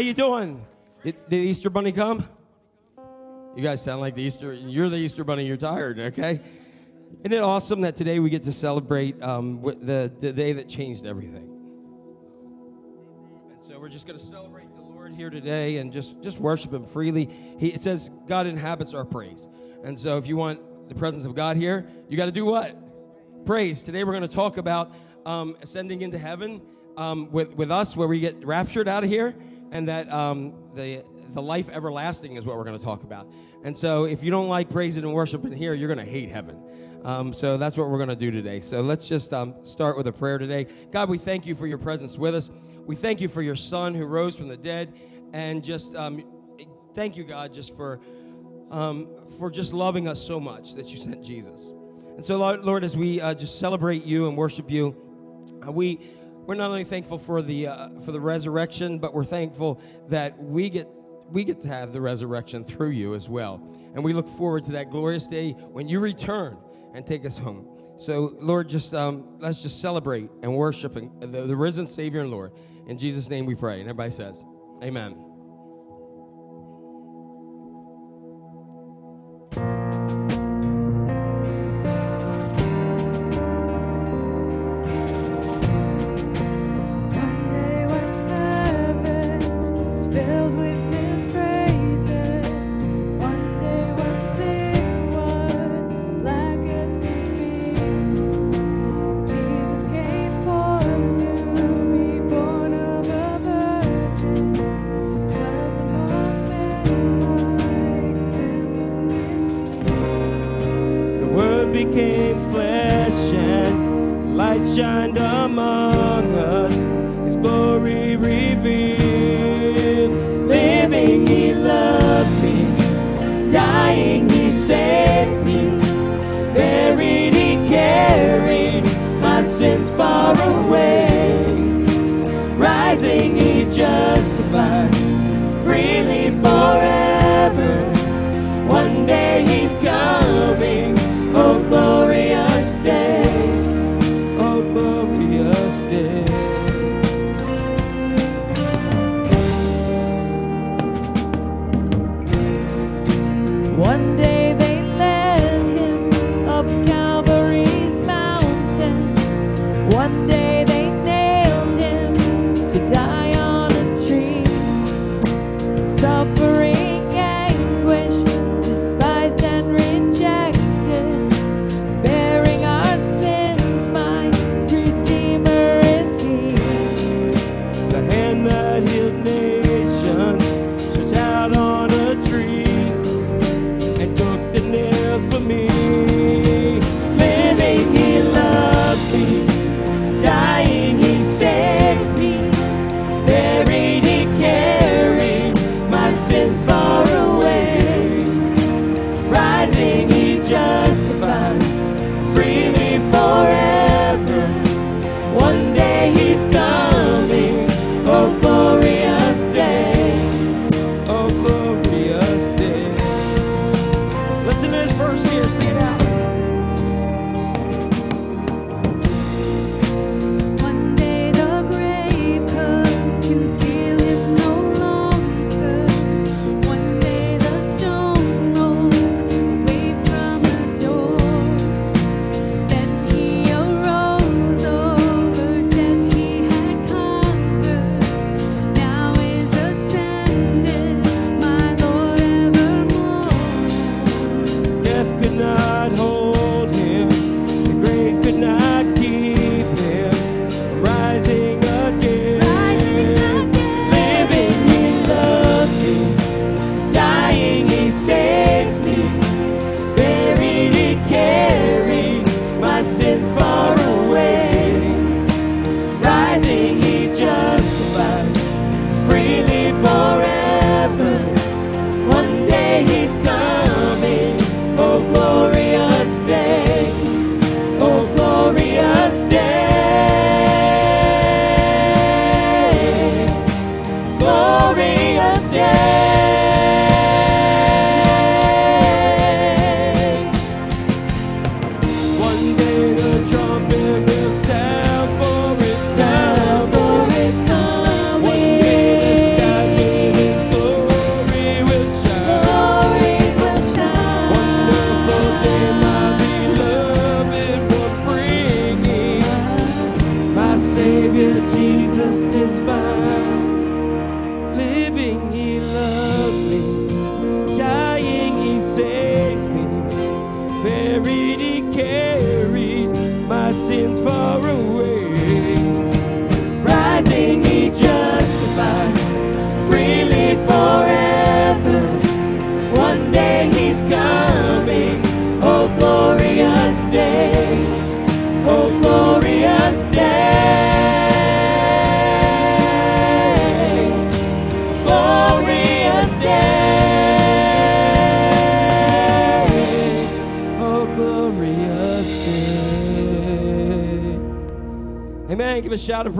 you doing? Did, did Easter Bunny come? You guys sound like the Easter. You're the Easter Bunny. You're tired, okay? Isn't it awesome that today we get to celebrate um, the, the day that changed everything? And so we're just going to celebrate the Lord here today and just, just worship Him freely. He, it says God inhabits our praise. And so if you want the presence of God here, you got to do what? Praise. Today we're going to talk about um, ascending into heaven um, with, with us, where we get raptured out of here, and that um, the, the life everlasting is what we're going to talk about. And so if you don't like praising and worshiping here, you're going to hate heaven. Um, so that's what we're going to do today. So let's just um, start with a prayer today. God, we thank you for your presence with us. We thank you for your son who rose from the dead. And just um, thank you, God, just for, um, for just loving us so much that you sent Jesus. And so, Lord, as we uh, just celebrate you and worship you, uh, we, we're not only thankful for the, uh, for the resurrection, but we're thankful that we get, we get to have the resurrection through you as well. And we look forward to that glorious day when you return and take us home. So, Lord, just um, let's just celebrate and worship the, the risen Savior and Lord. In Jesus' name we pray. And everybody says, Amen.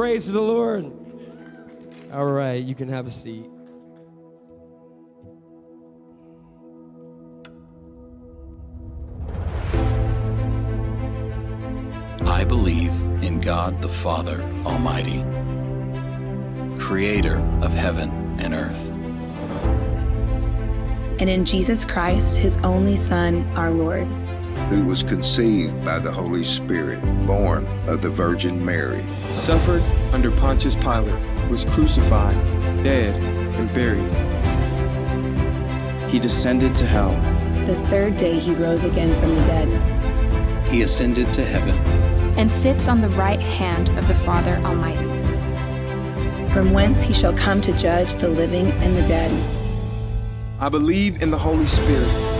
praise to the Lord. All right, you can have a seat. I believe in God the Father Almighty, creator of heaven and earth. And in Jesus Christ, his only Son, our Lord who was conceived by the Holy Spirit, born of the Virgin Mary. Suffered under Pontius Pilate, was crucified, dead, and buried. He descended to hell. The third day he rose again from the dead. He ascended to heaven. And sits on the right hand of the Father Almighty. From whence he shall come to judge the living and the dead. I believe in the Holy Spirit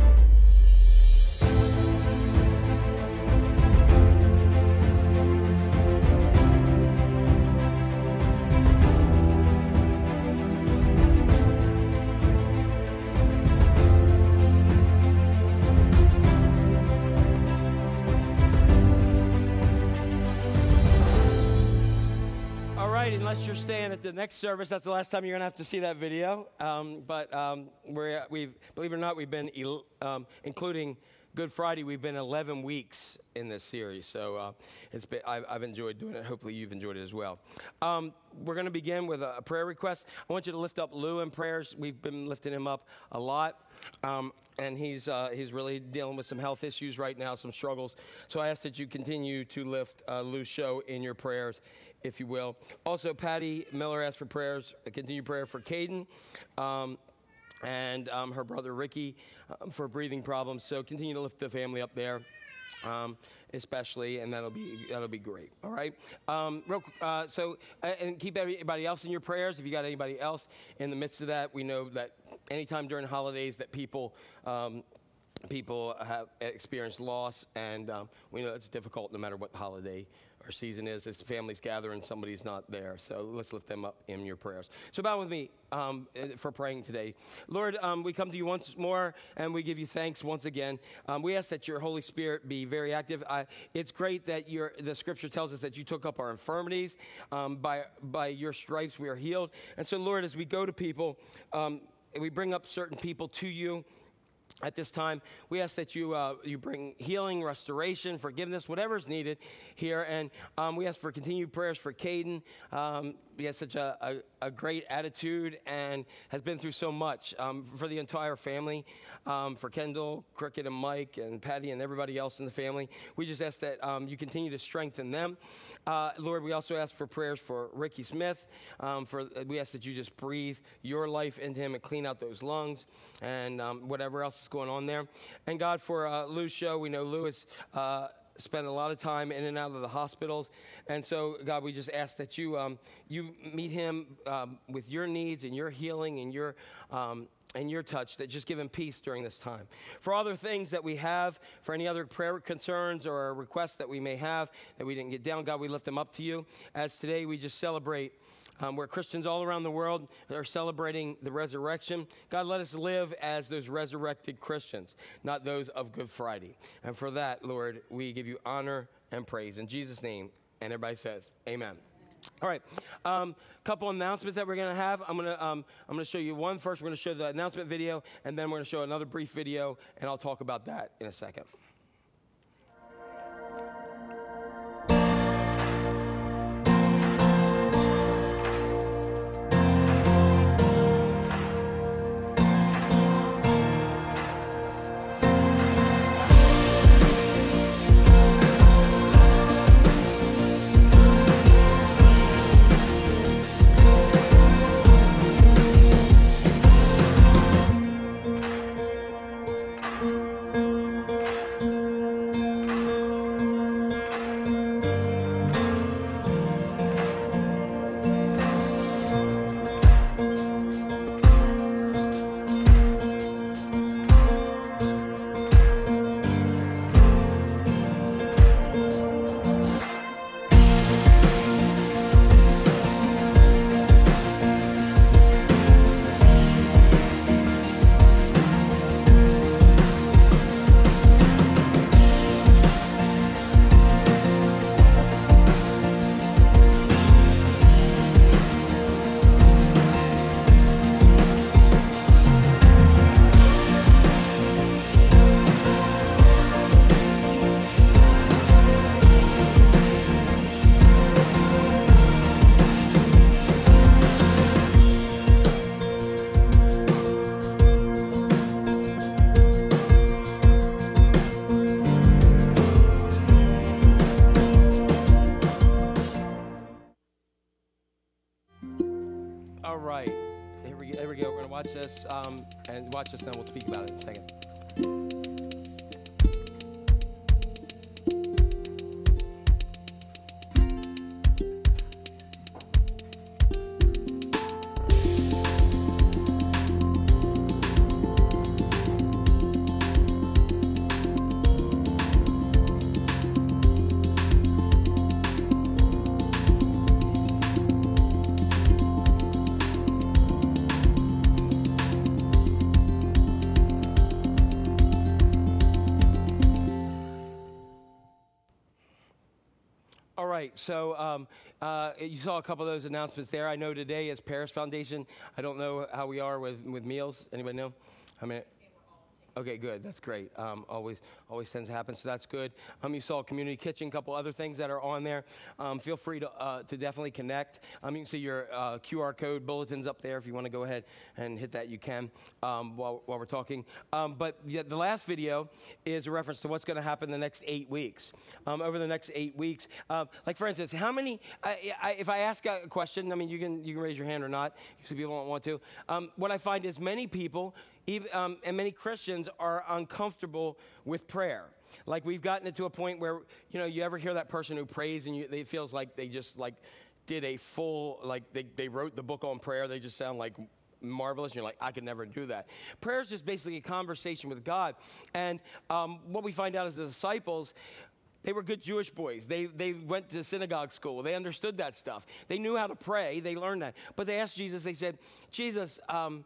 Staying at the next service, that's the last time you're going to have to see that video. Um, but um, we're, we've, believe it or not, we've been, um, including Good Friday, we've been 11 weeks in this series. So uh, it's been, I've, I've enjoyed doing it. Hopefully, you've enjoyed it as well. Um, we're going to begin with a, prayer request. I want you to lift up Lou in prayers. We've been lifting him up a lot. Um, and he's, uh, he's really dealing with some health issues right now, some struggles. So I ask that you continue to lift uh, Lou's show in your prayers, if you will. Also, Patty Miller asked for prayers, a continued prayer for Caden. Um, and um, her brother Ricky um, for breathing problems. So continue to lift the family up there. Um, especially, and that'll be that'll be great. All right. Um, real, uh, so, uh, and keep everybody else in your prayers. If you got anybody else in the midst of that, we know that anytime during holidays that people um, people have experienced loss, and um, we know it's difficult no matter what holiday or season is. As families gather and somebody's not there, so let's lift them up in your prayers. So bow with me um, for praying today, Lord. Um, we come to you once more, and we give you thanks once again. Um, we ask that your Holy Spirit be very active. I, it's great that your the Scripture tells us that you took up our infirmities. Um, by by your stripes we are healed, and so Lord, as we go to people, um, we bring up certain people to you at this time. We ask that you uh, you bring healing, restoration, forgiveness, whatever is needed here, and um, we ask for continued prayers for Caden. Um, he has such a, a, a great attitude and has been through so much um, for the entire family, um, for Kendall, Cricket, and Mike, and Patty, and everybody else in the family. We just ask that um, you continue to strengthen them, uh, Lord. We also ask for prayers for Ricky Smith. Um, for we ask that you just breathe your life into him and clean out those lungs and um, whatever else is going on there. And God, for uh, Lou's show, we know Lou is. Uh, spent a lot of time in and out of the hospitals, and so God, we just ask that you um, you meet him um, with your needs and your healing and your um, and your touch that just give him peace during this time. For other things that we have, for any other prayer concerns or requests that we may have that we didn't get down, God, we lift them up to you. As today we just celebrate um, where Christians all around the world are celebrating the resurrection. God, let us live as those resurrected Christians, not those of Good Friday. And for that, Lord, we give you honor and praise. In Jesus' name, and everybody says, Amen. All right, a um, couple announcements that we're going to have. I'm going to um, I'm going to show you one first. We're going to show the announcement video, and then we're going to show another brief video, and I'll talk about that in a second. And watch this, then right. So um, uh, you saw a couple of those announcements there. I know today is Paris Foundation. I don't know how we are with, with meals. Anybody know? I mean, Okay, good. That's great. Um, always, always tends to happen, so that's good. Um, you saw community kitchen, a couple other things that are on there. Um, feel free to uh, to definitely connect. Um, you can see your uh, QR code bulletins up there. If you want to go ahead and hit that, you can um, while while we're talking. Um, but yeah, the last video is a reference to what's going to happen the next eight weeks. Over the next eight weeks, like for instance, how many? I, I, if I ask a question, I mean, you can you can raise your hand or not. Some people don't want to. What I find is many people even, um, and many Christians are uncomfortable with prayer. Like we've gotten it to a point where, you know, you ever hear that person who prays and you, it feels like they just like did a full, like they, they wrote the book on prayer. They just sound like marvelous. And you're like, I could never do that. Prayer is just basically a conversation with God. And um, what we find out is the disciples, they were good Jewish boys. They, they went to synagogue school. They understood that stuff. They knew how to pray. They learned that. But they asked Jesus, they said, Jesus, um,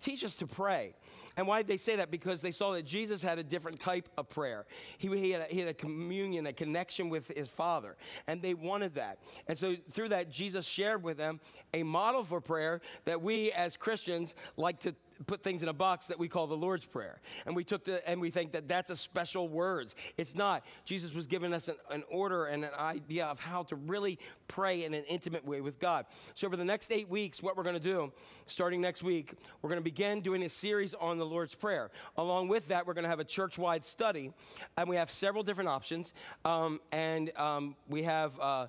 teach us to pray. And why did they say that? Because they saw that Jesus had a different type of prayer. He, he, had a, he had a communion, a connection with his Father, and they wanted that. And so through that, Jesus shared with them a model for prayer that we as Christians like to put things in a box that we call the Lord's Prayer. And we took the, and we think that that's a special words. It's not. Jesus was giving us an, an order and an idea of how to really pray in an intimate way with God. So over the next eight weeks, what we're going to do, starting next week, we're going to begin doing a series on the Lord's Prayer. Along with that, we're going to have a church-wide study, and we have several different options. Um, and um, we have. Uh,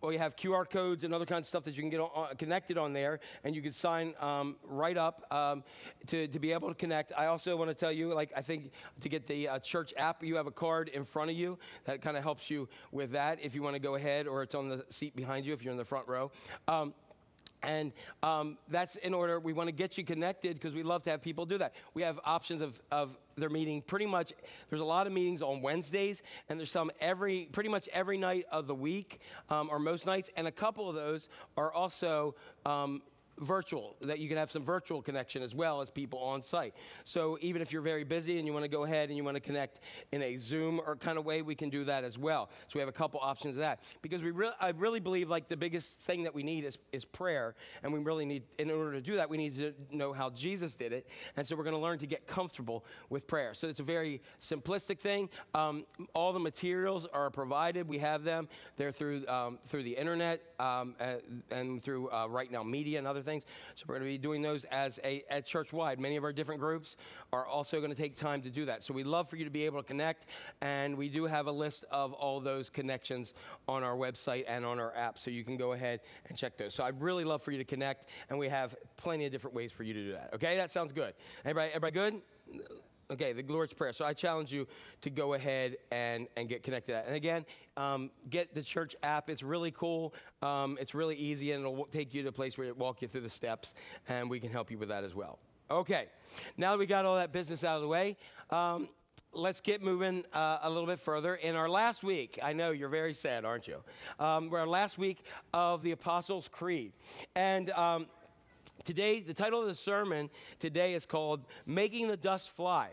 well, you have QR codes and other kinds of stuff that you can get on, connected on there, and you can sign um, right up um, to, to be able to connect. I also want to tell you, like, I think to get the uh, church app, you have a card in front of you that kind of helps you with that if you want to go ahead, or it's on the seat behind you if you're in the front row. Um, and um, that's in order. We want to get you connected because we love to have people do that. We have options of, of their meeting pretty much. There's a lot of meetings on Wednesdays, and there's some every pretty much every night of the week, um, or most nights, and a couple of those are also. Um, virtual that you can have some virtual connection as well as people on site. So even if you're very busy and you want to go ahead and you want to connect in a zoom or kind of way we can do that as well. So we have a couple options of that. Because we re- i really believe like the biggest thing that we need is, is prayer. And we really need in order to do that we need to know how jesus did it. And so we're going to learn to get comfortable with prayer. So it's a very simplistic thing. Um, all the materials are provided. We have them. They're through um, through the internet um, and, and through uh, RightNow Media and other things. So we're going to be doing those as a at church wide many of our different groups are also going to take time to do that. So we'd love for you to be able to connect and we do have a list of all those connections on our website and on our app so you can go ahead and check those. So i'd really love for you to connect and we have plenty of different ways for you to do that. Okay? That sounds good. Everybody everybody good Okay, the Lord's Prayer. So I challenge you to go ahead and, and get connected that. And again, um, get the church app. It's really cool. Um, it's really easy, and it'll take you to a place where it walk you through the steps, and we can help you with that as well. Okay, now that we got all that business out of the way, um, let's get moving uh, a little bit further. In our last week, I know you're very sad, aren't you? Um, we're our last week of the Apostles' Creed. And um, Today, the title of the sermon today is called Making the Dust Fly.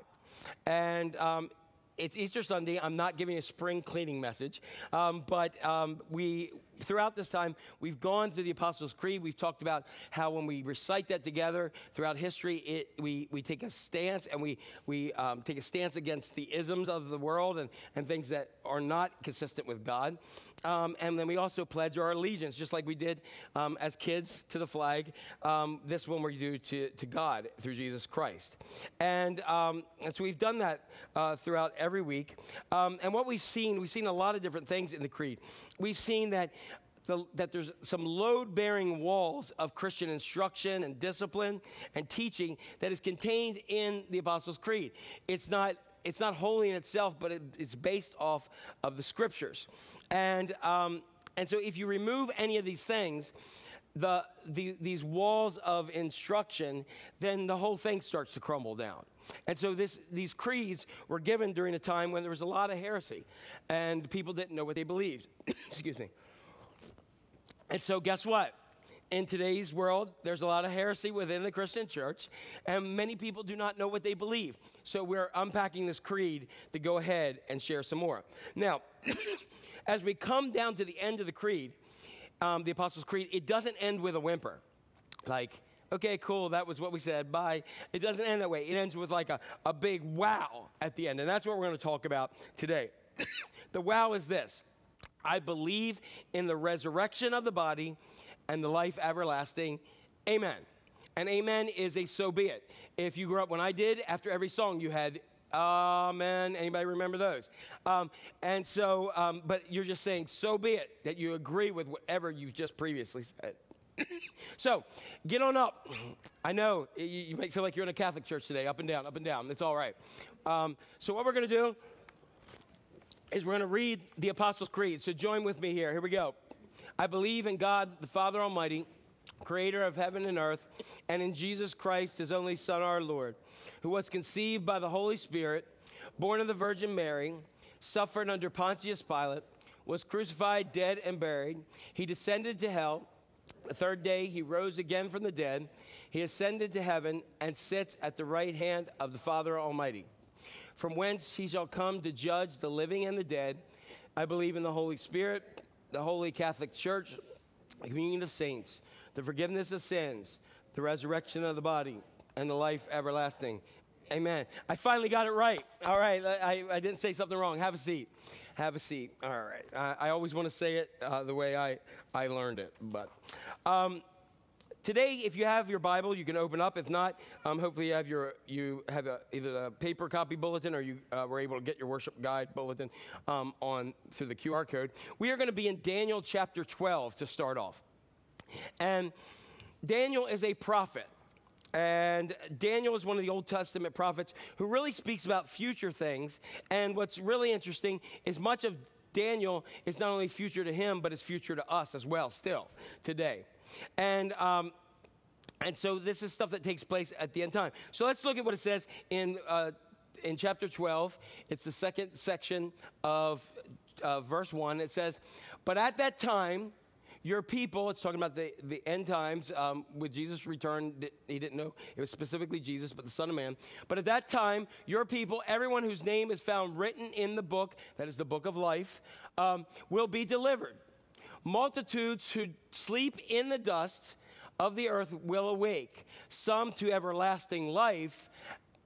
And um, it's Easter Sunday. I'm not giving a spring cleaning message, um, but um, we throughout this time we've gone through the Apostles' Creed. We've talked about how when we recite that together throughout history, it, we we take a stance and we we um, take a stance against the isms of the world and and things that are not consistent with God. Um, and then we also pledge our allegiance, just like we did um, as kids to the flag. Um, this one we do to, to God through Jesus Christ. And, um, and so we've done that uh, throughout every week. Um, and what we've seen, we've seen a lot of different things in the creed. We've seen that the, that there's some load bearing walls of Christian instruction and discipline and teaching that is contained in the Apostles' Creed. It's not it's not holy in itself, but it, it's based off of the scriptures. And, um, and so if you remove any of these things, the, the, these walls of instruction, then the whole thing starts to crumble down. And so this, these creeds were given during a time when there was a lot of heresy and people didn't know what they believed. Excuse me. And so, guess what? In today's world, there's a lot of heresy within the Christian church, and many people do not know what they believe. So, we're unpacking this creed to go ahead and share some more. Now, as we come down to the end of the creed, um, the Apostles' Creed, it doesn't end with a whimper. Like, okay, cool, that was what we said, bye. It doesn't end that way. It ends with like a, a big wow at the end. And that's what we're going to talk about today. the wow is this I believe in the resurrection of the body and the life everlasting. Amen. And amen is a so be it. If you grew up when I did, after every song you had Amen. Anybody remember those? Um, and so, um, but you're just saying, so be it, that you agree with whatever you've just previously said. so, get on up. I know you, you might feel like you're in a Catholic church today, up and down, up and down. It's all right. Um, so, what we're going to do is we're going to read the Apostles' Creed. So, join with me here. Here we go. I believe in God, the Father Almighty creator of heaven and earth, and in Jesus Christ, his only Son, our Lord, who was conceived by the Holy Spirit, born of the Virgin Mary, suffered under Pontius Pilate, was crucified, dead, and buried. He descended to hell. The third day, he rose again from the dead. He ascended to heaven and sits at the right hand of the Father Almighty, from whence he shall come to judge the living and the dead. I believe in the Holy Spirit, the Holy Catholic Church, the communion of saints the forgiveness of sins, the resurrection of the body, and the life everlasting. Amen. I finally got it right. All right. I, I didn't say something wrong. Have a seat. Have a seat. All right. I, I always want to say it uh, the way I, I learned it. But um, today, if you have your Bible, you can open up. If not, um, hopefully you have, your, you have a, either a paper copy bulletin or you uh, were able to get your worship guide bulletin um, on through the QR code. We are going to be in Daniel chapter 12 to start off. And Daniel is a prophet. And Daniel is one of the Old Testament prophets who really speaks about future things. And what's really interesting is much of Daniel is not only future to him, but is future to us as well, still, today. And, um, and so this is stuff that takes place at the end time. So let's look at what it says in, uh, in chapter 12. It's the second section of uh, verse 1. It says, But at that time, your people, it's talking about the, the end times um, with Jesus' return. He didn't know it was specifically Jesus, but the Son of Man. But at that time, your people, everyone whose name is found written in the book, that is the book of life, um, will be delivered. Multitudes who sleep in the dust of the earth will awake, some to everlasting life,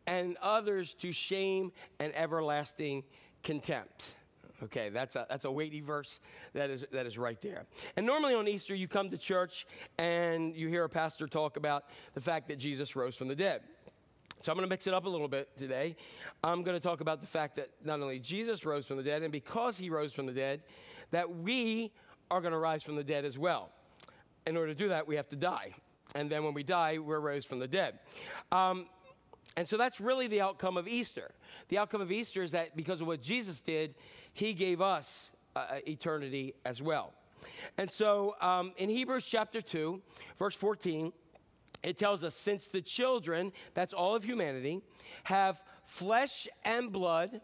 and others to shame and everlasting contempt. Okay, that's a, that's a weighty verse that is, that is right there. And normally on Easter, you come to church and you hear a pastor talk about the fact that Jesus rose from the dead. So I'm going to mix it up a little bit today. I'm going to talk about the fact that not only Jesus rose from the dead, and because he rose from the dead, that we are going to rise from the dead as well. In order to do that, we have to die. And then when we die, we're raised from the dead. Um, and so that's really the outcome of Easter. The outcome of Easter is that because of what Jesus did, he gave us uh, eternity as well. And so um, in Hebrews chapter 2, verse 14, it tells us since the children, that's all of humanity, have flesh and blood,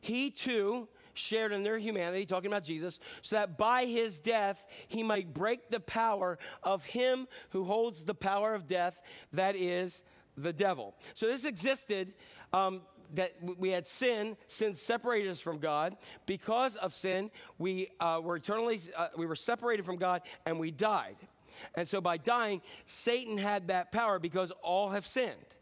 he too shared in their humanity, talking about Jesus, so that by his death he might break the power of him who holds the power of death, that is the devil. So this existed. Um, that we had sin, sin separated us from God. Because of sin, we uh, were eternally, uh, we were separated from God and we died. And so by dying, Satan had that power because all have sinned.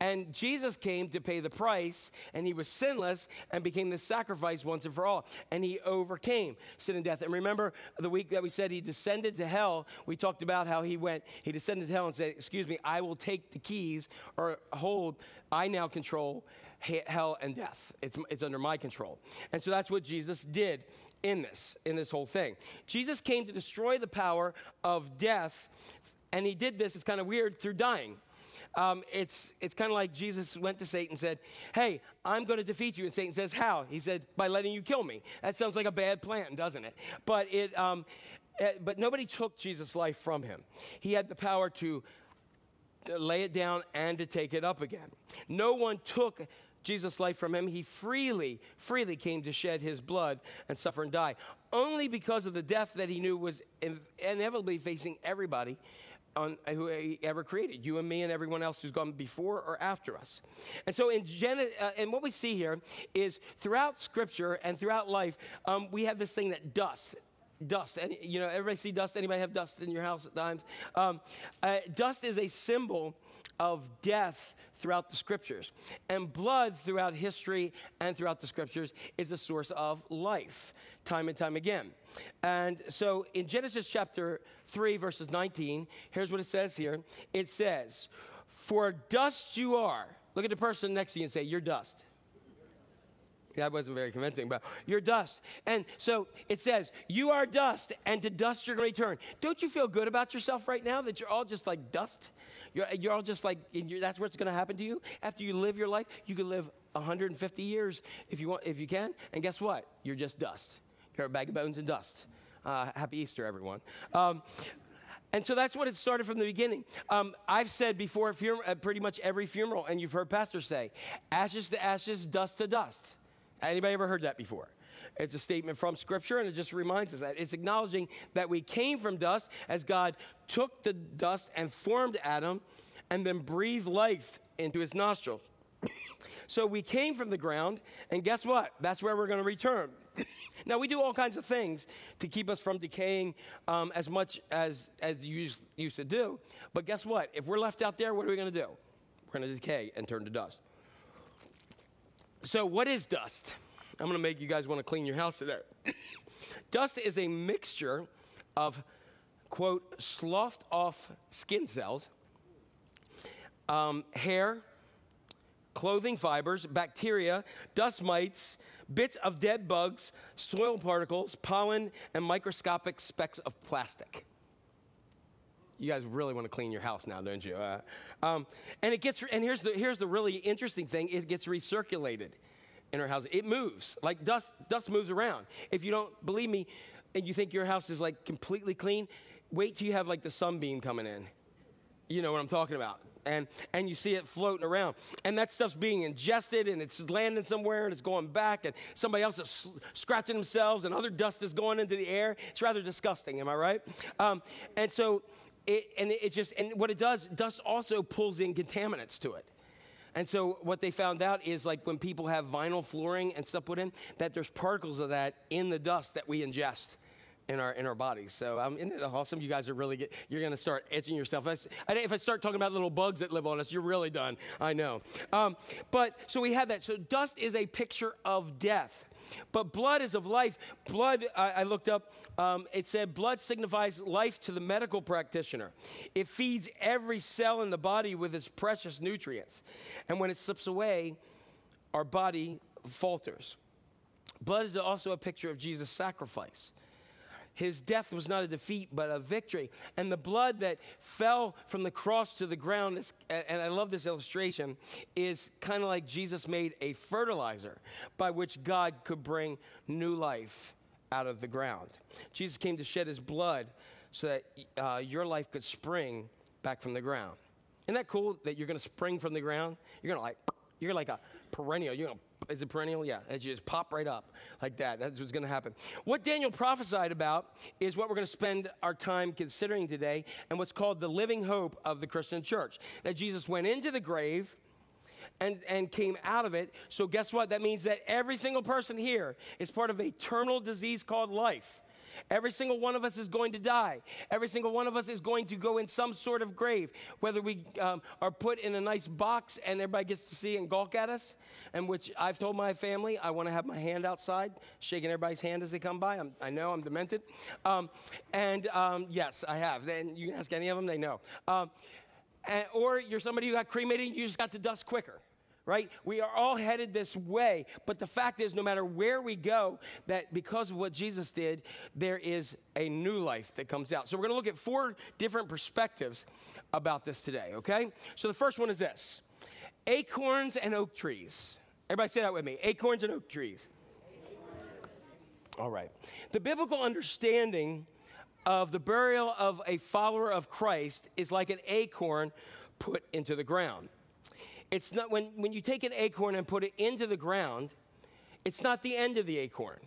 And Jesus came to pay the price, and he was sinless and became the sacrifice once and for all. And he overcame sin and death. And remember the week that we said he descended to hell, we talked about how he went, he descended to hell and said, Excuse me, I will take the keys or hold, I now control hell and death. It's, it's under my control. And so that's what Jesus did in this, in this whole thing. Jesus came to destroy the power of death, and he did this, it's kind of weird, through dying. Um, it's it's kind of like Jesus went to Satan and said, Hey, I'm going to defeat you. And Satan says, How? He said, By letting you kill me. That sounds like a bad plan, doesn't it? But, it, um, uh, but nobody took Jesus' life from him. He had the power to lay it down and to take it up again. No one took Jesus' life from him. He freely, freely came to shed his blood and suffer and die. Only because of the death that he knew was inevitably facing everybody on who he ever created, you and me and everyone else who's gone before or after us. And so in Gen- uh, and what we see here is throughout Scripture and throughout life, um, we have this thing that dust. Dust, and you know, everybody see dust. Anybody have dust in your house at times? Um, uh, dust is a symbol of death throughout the scriptures, and blood throughout history and throughout the scriptures is a source of life, time and time again. And so, in Genesis chapter three, verses nineteen, here's what it says here. It says, "For dust you are." Look at the person next to you and say, "You're dust." That wasn't very convincing, but you're dust. And so it says, You are dust, and to dust you're going to return. Don't you feel good about yourself right now that you're all just like dust? You're, you're all just like, that's what's going to happen to you? After you live your life, you can live 150 years if you, want, if you can. And guess what? You're just dust. You're a bag of bones and dust. Uh, happy Easter, everyone. Um, and so that's what it started from the beginning. Um, I've said before at, at pretty much every funeral, and you've heard pastors say, ashes to ashes, dust to dust. Anybody ever heard that before? It's a statement from Scripture, and it just reminds us that it's acknowledging that we came from dust as God took the dust and formed Adam and then breathed life into his nostrils. so we came from the ground, and guess what? That's where we're going to return. now, we do all kinds of things to keep us from decaying um, as much as, as you used, used to do. But guess what? If we're left out there, what are we going to do? We're going to decay and turn to dust. So, what is dust? I'm going to make you guys want to clean your house today. dust is a mixture of, quote, sloughed off skin cells, um, hair, clothing fibers, bacteria, dust mites, bits of dead bugs, soil particles, pollen, and microscopic specks of plastic. You guys really want to clean your house now, don't you? Uh, um, and it gets, and here's the here's the really interesting thing: it gets recirculated in our house. It moves like dust. Dust moves around. If you don't believe me, and you think your house is like completely clean, wait till you have like the sunbeam coming in. You know what I'm talking about. And, and you see it floating around. And that stuff's being ingested and it's landing somewhere and it's going back and somebody else is scratching themselves and other dust is going into the air. It's rather disgusting, am I right? Um, and so, it, and it just, and what it does, dust also pulls in contaminants to it. And so what they found out is like when people have vinyl flooring and stuff put in, that there's particles of that in the dust that we ingest in our in our bodies. So um, isn't it awesome? You guys are really get, you're going to start itching yourself. I, if I start talking about little bugs that live on us, you're really done. I know. Um, but so we have that. So dust is a picture of death. But blood is of life. Blood, I, I looked up, um, it said blood signifies life to the medical practitioner. It feeds every cell in the body with its precious nutrients. And when it slips away, our body falters. Blood is also a picture of Jesus' sacrifice. His death was not a defeat, but a victory. And the blood that fell from the cross to the ground, is, and I love this illustration, is kind of like Jesus made a fertilizer by which God could bring new life out of the ground. Jesus came to shed his blood so that uh, your life could spring back from the ground. Isn't that cool that you're going to spring from the ground? You're going to like, you're like a perennial. You're going to is it perennial? Yeah. It just pop right up like that. That's what's going to happen. What Daniel prophesied about is what we're going to spend our time considering today and what's called the living hope of the Christian church. That Jesus went into the grave and, and came out of it. So, guess what? That means that every single person here is part of a terminal disease called life. Every single one of us is going to die. Every single one of us is going to go in some sort of grave, whether we um, are put in a nice box and everybody gets to see and gawk at us, and which I've told my family I want to have my hand outside, shaking everybody's hand as they come by. I'm, i know I'm demented. Um, and um, yes, I have. Then you can ask any of them, they know. Um, and, or you're somebody who got cremated you just got to dust quicker right? We are all headed this way. But the fact is, no matter where we go, that because of what Jesus did, there is a new life that comes out. So we're going to look at four different perspectives about this today, okay? So the first one is this acorns and oak trees. Everybody say that with me acorns and oak trees. All right. The biblical understanding of the burial of a follower of Christ is like an acorn put into the ground. It's not when, when you take an acorn and put it into the ground, it's not the end of the acorn.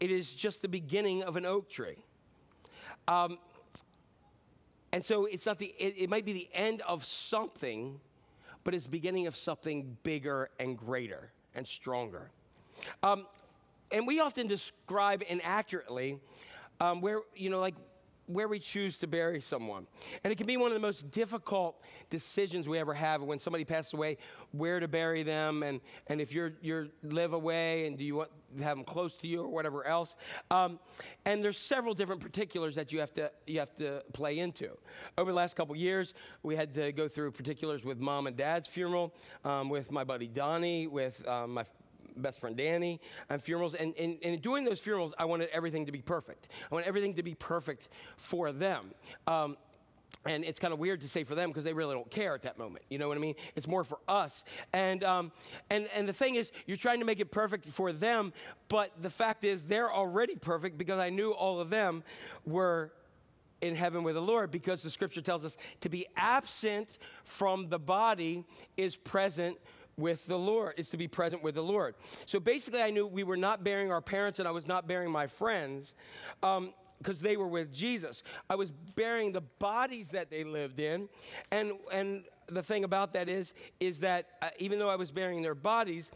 It is just the beginning of an oak tree. Um, and so it's not the, it, it might be the end of something, but it's beginning of something bigger and greater and stronger. Um, and we often describe inaccurately um, where, you know, like where we choose to bury someone. And it can be one of the most difficult decisions we ever have when somebody passes away, where to bury them, and, and if you're, you live away and do you want have them close to you or whatever else. Um, and there's several different particulars that you have to, you have to play into. Over the last couple years, we had to go through particulars with mom and dad's funeral, um, with my buddy Donnie, with um, my best friend Danny and funerals. And, and, and in doing those funerals, I wanted everything to be perfect. I want everything to be perfect for them. Um, and it's kind of weird to say for them because they really don't care at that moment. You know what I mean? It's more for us. And, um, and, and the thing is, you're trying to make it perfect for them, but the fact is, they're already perfect because I knew all of them were in heaven with the Lord because the scripture tells us to be absent from the body is present with the Lord, is to be present with the Lord. So basically, I knew we were not burying our parents and I was not burying my friends because they were with Jesus. I was burying the bodies that they lived in. And, and the thing about that is, is that uh, even though I was burying their bodies,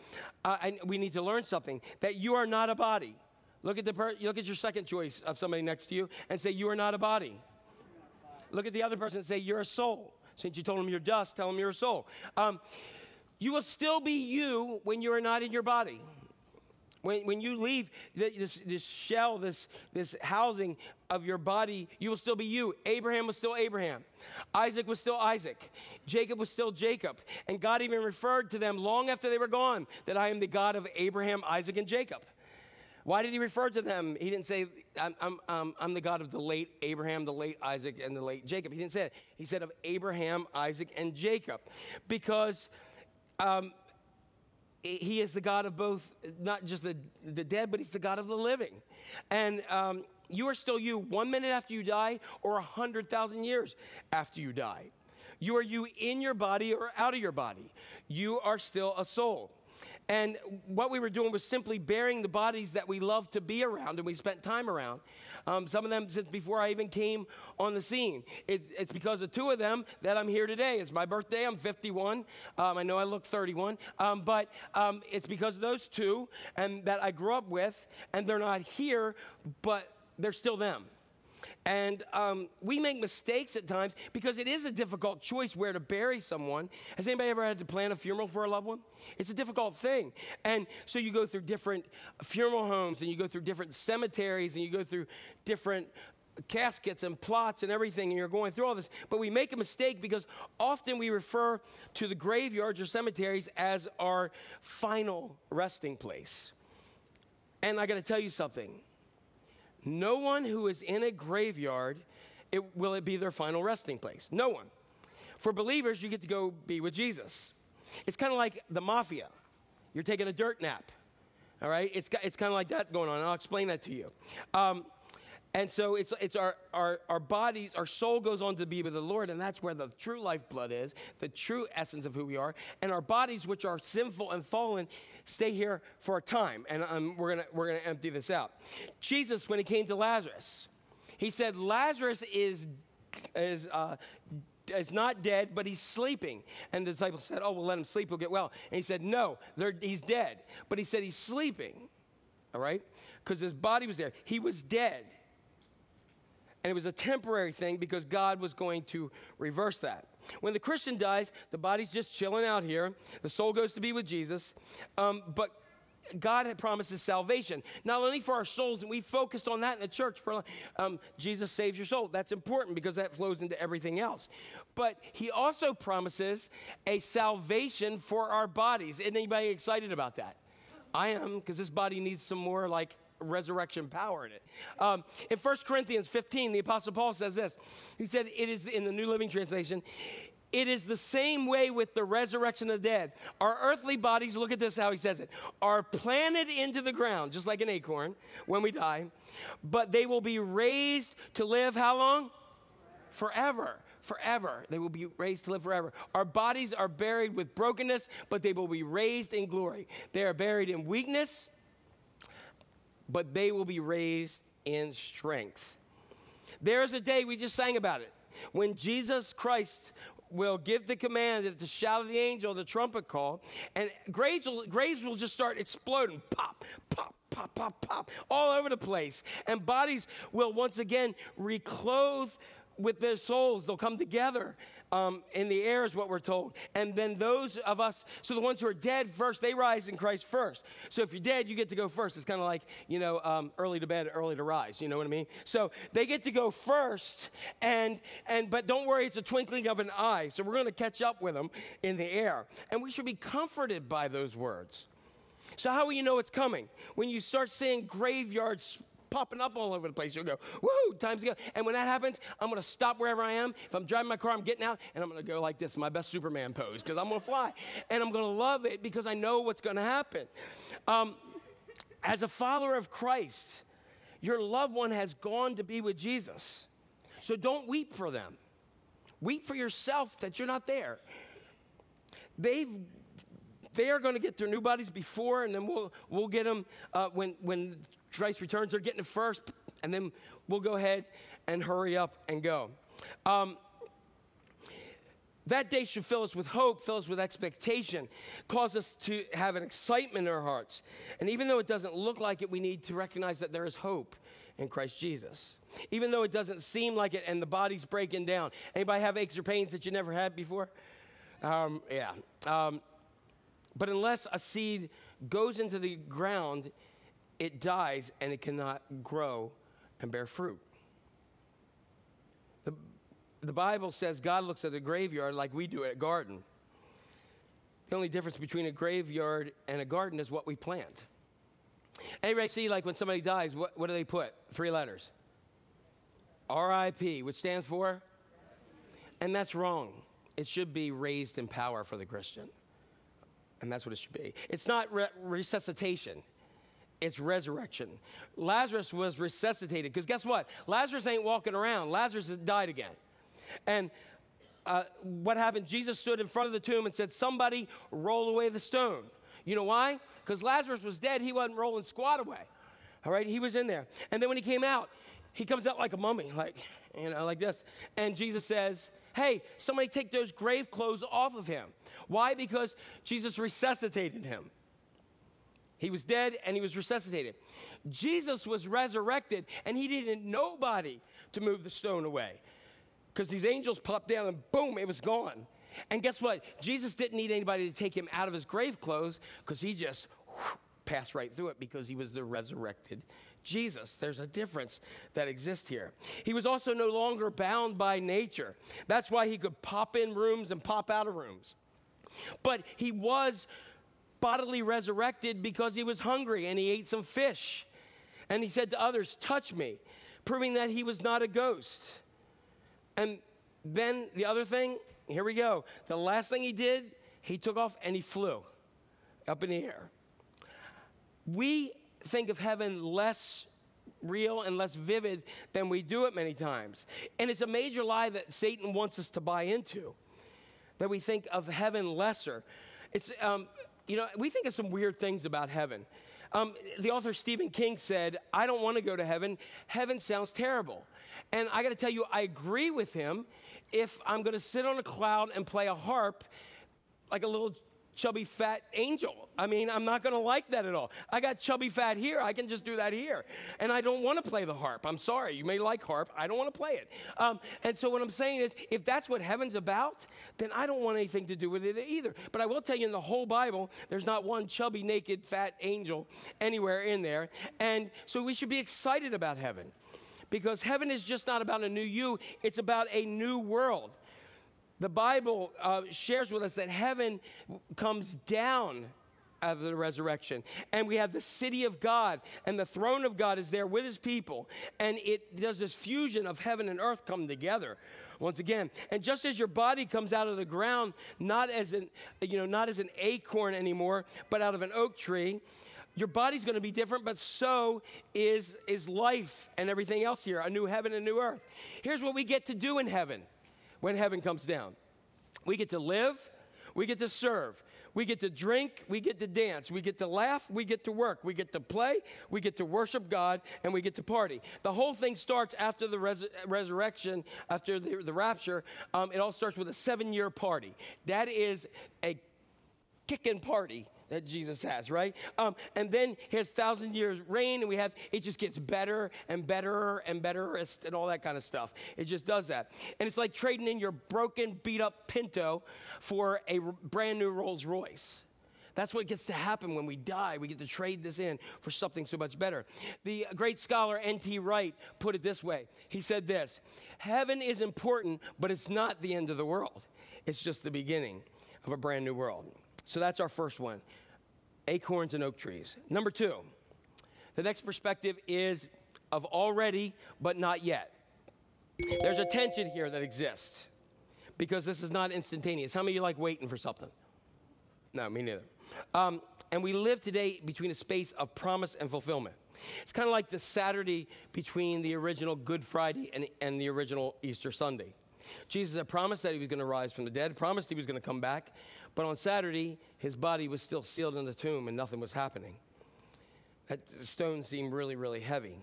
uh, I, we need to learn something that you are not a body. Look at, the per- look at your second choice of somebody next to you and say, You are not a body. Look at the other person and say, You're a soul. Since you told them you're dust, tell them you're a soul. Um, you will still be you when you are not in your body. When, when you leave this, this shell, this, this housing of your body, you will still be you. Abraham was still Abraham. Isaac was still Isaac. Jacob was still Jacob. And God even referred to them long after they were gone that I am the God of Abraham, Isaac, and Jacob. Why did he refer to them? He didn't say, I'm, I'm, um, I'm the God of the late Abraham, the late Isaac, and the late Jacob. He didn't say it. He said of Abraham, Isaac, and Jacob. Because um, he is the God of both, not just the, the dead, but he's the God of the living. And um, you are still you one minute after you die or a hundred thousand years after you die. You are you in your body or out of your body. You are still a soul. And what we were doing was simply burying the bodies that we love to be around and we spent time around. Um, some of them since before I even came on the scene. It's, it's, because of two of them that I'm here today. It's my birthday. I'm 51. Um, I know I look 31. Um, but um, it's because of those two and that I grew up with, and they're not here, but they're still them. And um, we make mistakes at times because it is a difficult choice where to bury someone. Has anybody ever had to plan a funeral for a loved one? It's a difficult thing. And so you go through different funeral homes and you go through different cemeteries and you go through different caskets and plots and everything, and you're going through all this. But we make a mistake because often we refer to the graveyards or cemeteries as our final resting place. And I got to tell you something no one who is in a graveyard it, will it be their final resting place. No one. For believers, you get to go be with Jesus. It's kind of like the mafia. You're taking a dirt nap. All right? It's, it's kind of like that going on. I'll explain that to you. Um, and so it's, it's our, our, our bodies, our soul goes on to be with the Lord, and that's where the true lifeblood is, the true essence of who we are. And our bodies, which are sinful and fallen, stay here for a time. And um, we're going we're gonna empty this out. Jesus, when he came to Lazarus, he said, Lazarus is, is, uh, is not dead, but he's sleeping. And the disciples said, Oh, well, let him sleep, he'll get well. And he said, No, he's dead. But he said he's sleeping, all right? Because his body was there. He was dead. And it was a temporary thing because God was going to reverse that. When the Christian dies, the body's just chilling out here. The soul goes to be with Jesus. Um, but God had promises salvation, not only for our souls, and we focused on that in the church for um, Jesus saves your soul. That's important because that flows into everything else. But He also promises a salvation for our bodies. Isn't anybody excited about that? I am because this body needs some more like resurrection power in it. Um, in 1 Corinthians 15, the Apostle Paul says this. He said, It is in the New Living Translation. It is the same way with the resurrection of the dead. Our earthly bodies, look at this how he says it, are planted into the ground, just like an acorn when we die, but they will be raised to live how long? Forever. Forever. They will be raised to live forever. Our bodies are buried with brokenness, but they will be raised in glory. They are buried in weakness, but they will be raised in strength. There's a day, we just sang about it, when Jesus Christ will give the command at the shout of the angel, the trumpet call, and graves will, graves will just start exploding. Pop, pop, pop, pop, pop, all over the place. And bodies will once again reclothe with their souls. They'll come together um, in the air, is what we're told. And then those of us, so the ones who are dead first, they rise in Christ first. So if you're dead, you get to go first. It's kind of like, you know, um, early to bed, early to rise. You know what I mean? So they get to go first, and, and but don't worry, it's a twinkling of an eye. So we're going to catch up with them in the air. And we should be comforted by those words. So, how will you know it's coming? When you start seeing graveyards popping up all over the place, you'll go, woohoo, time's to go. And when that happens, I'm gonna stop wherever I am. If I'm driving my car, I'm getting out and I'm gonna go like this, my best Superman pose, because I'm gonna fly. And I'm gonna love it because I know what's gonna happen. Um, as a follower of Christ, your loved one has gone to be with Jesus. So don't weep for them. Weep for yourself that you're not there. They've they are going to get their new bodies before, and then we'll we'll get them uh, when when Christ returns. They're getting it first, and then we'll go ahead and hurry up and go. Um, that day should fill us with hope, fill us with expectation, cause us to have an excitement in our hearts. And even though it doesn't look like it, we need to recognize that there is hope in Christ Jesus. Even though it doesn't seem like it and the body's breaking down. Anybody have aches or pains that you never had before? Um, yeah. Um, but unless a seed goes into the ground, it dies and it cannot grow and bear fruit. The, the Bible says God looks at a graveyard like we do at a garden. The only difference between a graveyard and a garden is what we plant. Anybody see, like when somebody dies, what, what do they put? Three letters RIP, which stands for? And that's wrong. It should be raised in power for the Christian. And that's what it should be. It's not re- resuscitation, it's resurrection. Lazarus was resuscitated because guess what? Lazarus ain't walking around, Lazarus died again. And uh, what happened? Jesus stood in front of the tomb and said, Somebody roll away the stone. You know why? Because Lazarus was dead. He wasn't rolling squat away. All right? He was in there. And then when he came out, he comes out like a mummy, like, you know, like this. And Jesus says, Hey, somebody take those grave clothes off of him. Why? Because Jesus resuscitated him. He was dead and he was resuscitated. Jesus was resurrected and he needed nobody to move the stone away because these angels popped down and boom, it was gone. And guess what? Jesus didn't need anybody to take him out of his grave clothes because he just whew, passed right through it because he was the resurrected Jesus. There's a difference that exists here. He was also no longer bound by nature. That's why he could pop in rooms and pop out of rooms. But he was bodily resurrected because he was hungry and he ate some fish. And he said to others, Touch me, proving that he was not a ghost. And then the other thing, here we go. The last thing he did, he took off and he flew up in the air. We think of heaven less real and less vivid than we do it many times. And it's a major lie that Satan wants us to buy into, that we think of heaven lesser. It's, um, you know, we think of some weird things about heaven. Um, the author Stephen King said, I don't want to go to heaven. Heaven sounds terrible. And I got to tell you, I agree with him if I'm going to sit on a cloud and play a harp like a little chubby fat angel. I mean, I'm not going to like that at all. I got chubby fat here. I can just do that here. And I don't want to play the harp. I'm sorry. You may like harp. I don't want to play it. Um, and so what I'm saying is, if that's what heaven's about, then I don't want anything to do with it either. But I will tell you in the whole Bible, there's not one chubby, naked, fat angel anywhere in there. And so we should be excited about heaven. Because heaven is just not about a new you, it's about a new world. The Bible uh, shares with us that heaven comes down of the resurrection. And we have the city of God, and the throne of God is there with his people. And it does this fusion of heaven and earth come together once again. And just as your body comes out of the ground, not as an, you know, not as an acorn anymore, but out of an oak tree, your body's going to be different, but so is, is life and everything else here a new heaven and new earth. Here's what we get to do in heaven when heaven comes down we get to live, we get to serve, We get to drink, we get to dance, we get to laugh, we get to work, we get to play, we get to worship God, and we get to party. The whole thing starts after the res- resurrection, after the, the rapture. Um, it all starts with a seven year party. That is a kicking party that Jesus has, right? Um, and then his thousand years reign, and we have it just gets better and better and better and all that kind of stuff. It just does that, and it's like trading in your broken, beat up Pinto for a brand new Rolls Royce. That's what gets to happen when we die. We get to trade this in for something so much better. The great scholar N.T. Wright put it this way He said this Heaven is important, but it's not the end of the world, it's just the beginning of a brand new world. So that's our first one acorns and oak trees. Number two, the next perspective is of already, but not yet. There's a tension here that exists because this is not instantaneous. How many of you like waiting for something? No, me neither. Um, and we live today between a space of promise and fulfillment. It's kind of like the Saturday between the original Good Friday and, and the original Easter Sunday. Jesus had promised that he was going to rise from the dead, promised he was going to come back, but on Saturday, his body was still sealed in the tomb and nothing was happening. That stone seemed really, really heavy.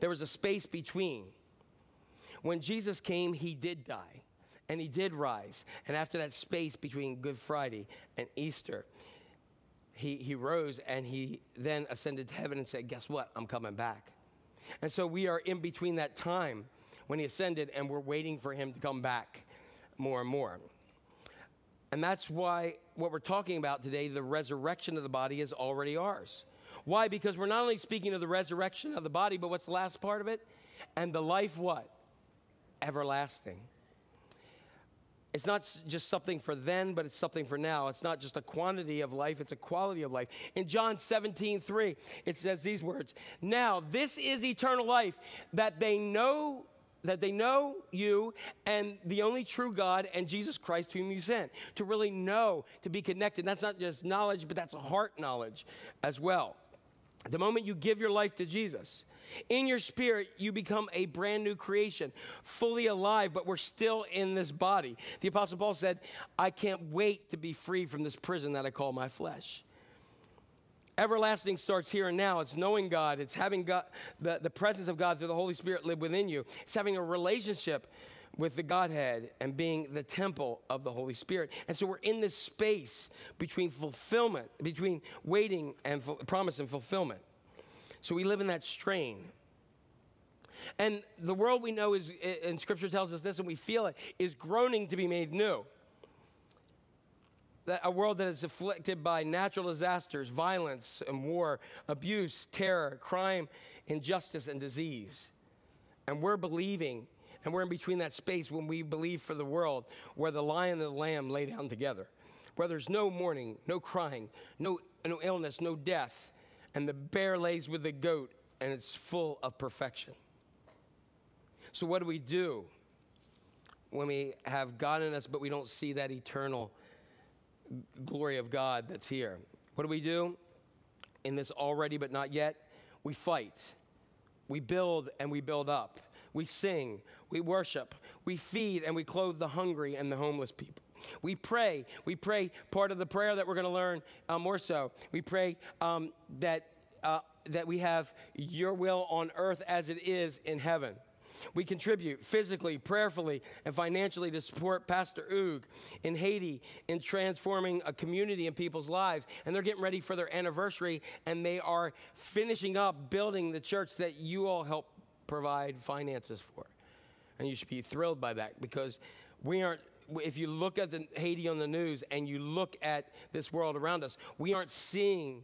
There was a space between. When Jesus came, he did die and he did rise. And after that space between Good Friday and Easter, he, he rose and he then ascended to heaven and said, Guess what? I'm coming back. And so we are in between that time when he ascended and we're waiting for him to come back more and more. And that's why what we're talking about today, the resurrection of the body, is already ours. Why? Because we're not only speaking of the resurrection of the body, but what's the last part of it? And the life what? Everlasting. It's not just something for then, but it's something for now. It's not just a quantity of life, it's a quality of life. In John 17, 3, it says these words Now, this is eternal life, that they know. That they know you and the only true God and Jesus Christ whom you sent. To really know, to be connected. That's not just knowledge, but that's a heart knowledge as well. The moment you give your life to Jesus, in your spirit, you become a brand new creation, fully alive, but we're still in this body. The Apostle Paul said, I can't wait to be free from this prison that I call my flesh. Everlasting starts here and now. It's knowing God. It's having God, the, the presence of God through the Holy Spirit live within you. It's having a relationship with the Godhead and being the temple of the Holy Spirit. And so we're in this space between fulfillment, between waiting and fu- promise and fulfillment. So we live in that strain. And the world we know is, and Scripture tells us this, and we feel it, is groaning to be made new a world that is afflicted by natural disasters, violence and war, abuse, terror, crime, injustice, and disease. And we're believing, and we're in between that space when we believe for the world where the lion and the lamb lay down together, where there's no mourning, no crying, no, no illness, no death, and the bear lays with the goat, and it's full of perfection. So, what do we do when we have God in us, but we don't see that eternal? Glory of God that's here. What do we do in this already but not yet? We fight. We build and we build up. We sing. We worship. We feed and we clothe the hungry and the homeless people. We pray. We pray part of the prayer that we're going to learn uh, more so. We pray um, that, uh, that we have your will on earth as it is in heaven. We contribute physically, prayerfully, and financially to support Pastor Oog in Haiti in transforming a community and people's lives. And they're getting ready for their anniversary, and they are finishing up building the church that you all help provide finances for. And you should be thrilled by that because we aren't. If you look at the Haiti on the news and you look at this world around us, we aren't seeing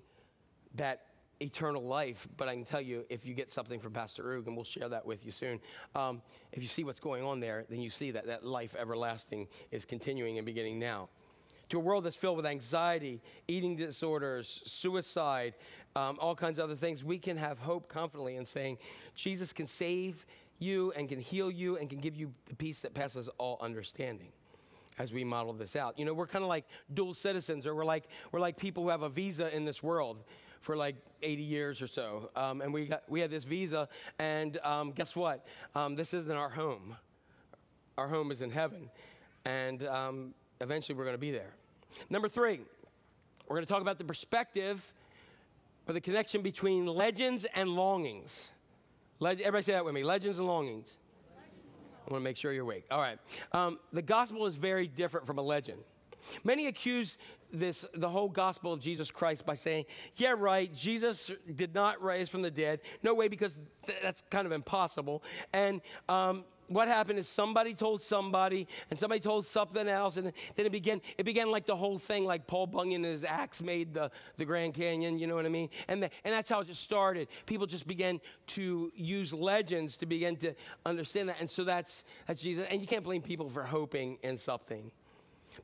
that eternal life. But I can tell you, if you get something from Pastor Oog, and we'll share that with you soon, um, if you see what's going on there, then you see that that life everlasting is continuing and beginning now. To a world that's filled with anxiety, eating disorders, suicide, um, all kinds of other things, we can have hope confidently in saying, Jesus can save you and can heal you and can give you the peace that passes all understanding as we model this out. You know, we're kind of like dual citizens, or we're like we're like people who have a visa in this world for like 80 years or so, um, and we got we have this visa, and um, guess what? Um, this isn't our home. Our home is in heaven, and um, eventually we're going to be there. Number three. We're going to talk about the perspective or the connection between legends and longings. Everybody say that with me legends and longings. I want to make sure you're awake. All right. Um, the gospel is very different from a legend. Many accuse this the whole gospel of Jesus Christ by saying, "Yeah, right, Jesus did not rise from the dead. No way, because th- that's kind of impossible." And um, what happened is somebody told somebody, and somebody told something else, and then it began. It began like the whole thing, like Paul Bunyan and his axe made the, the Grand Canyon. You know what I mean? And the, and that's how it just started. People just began to use legends to begin to understand that, and so that's that's Jesus. And you can't blame people for hoping in something.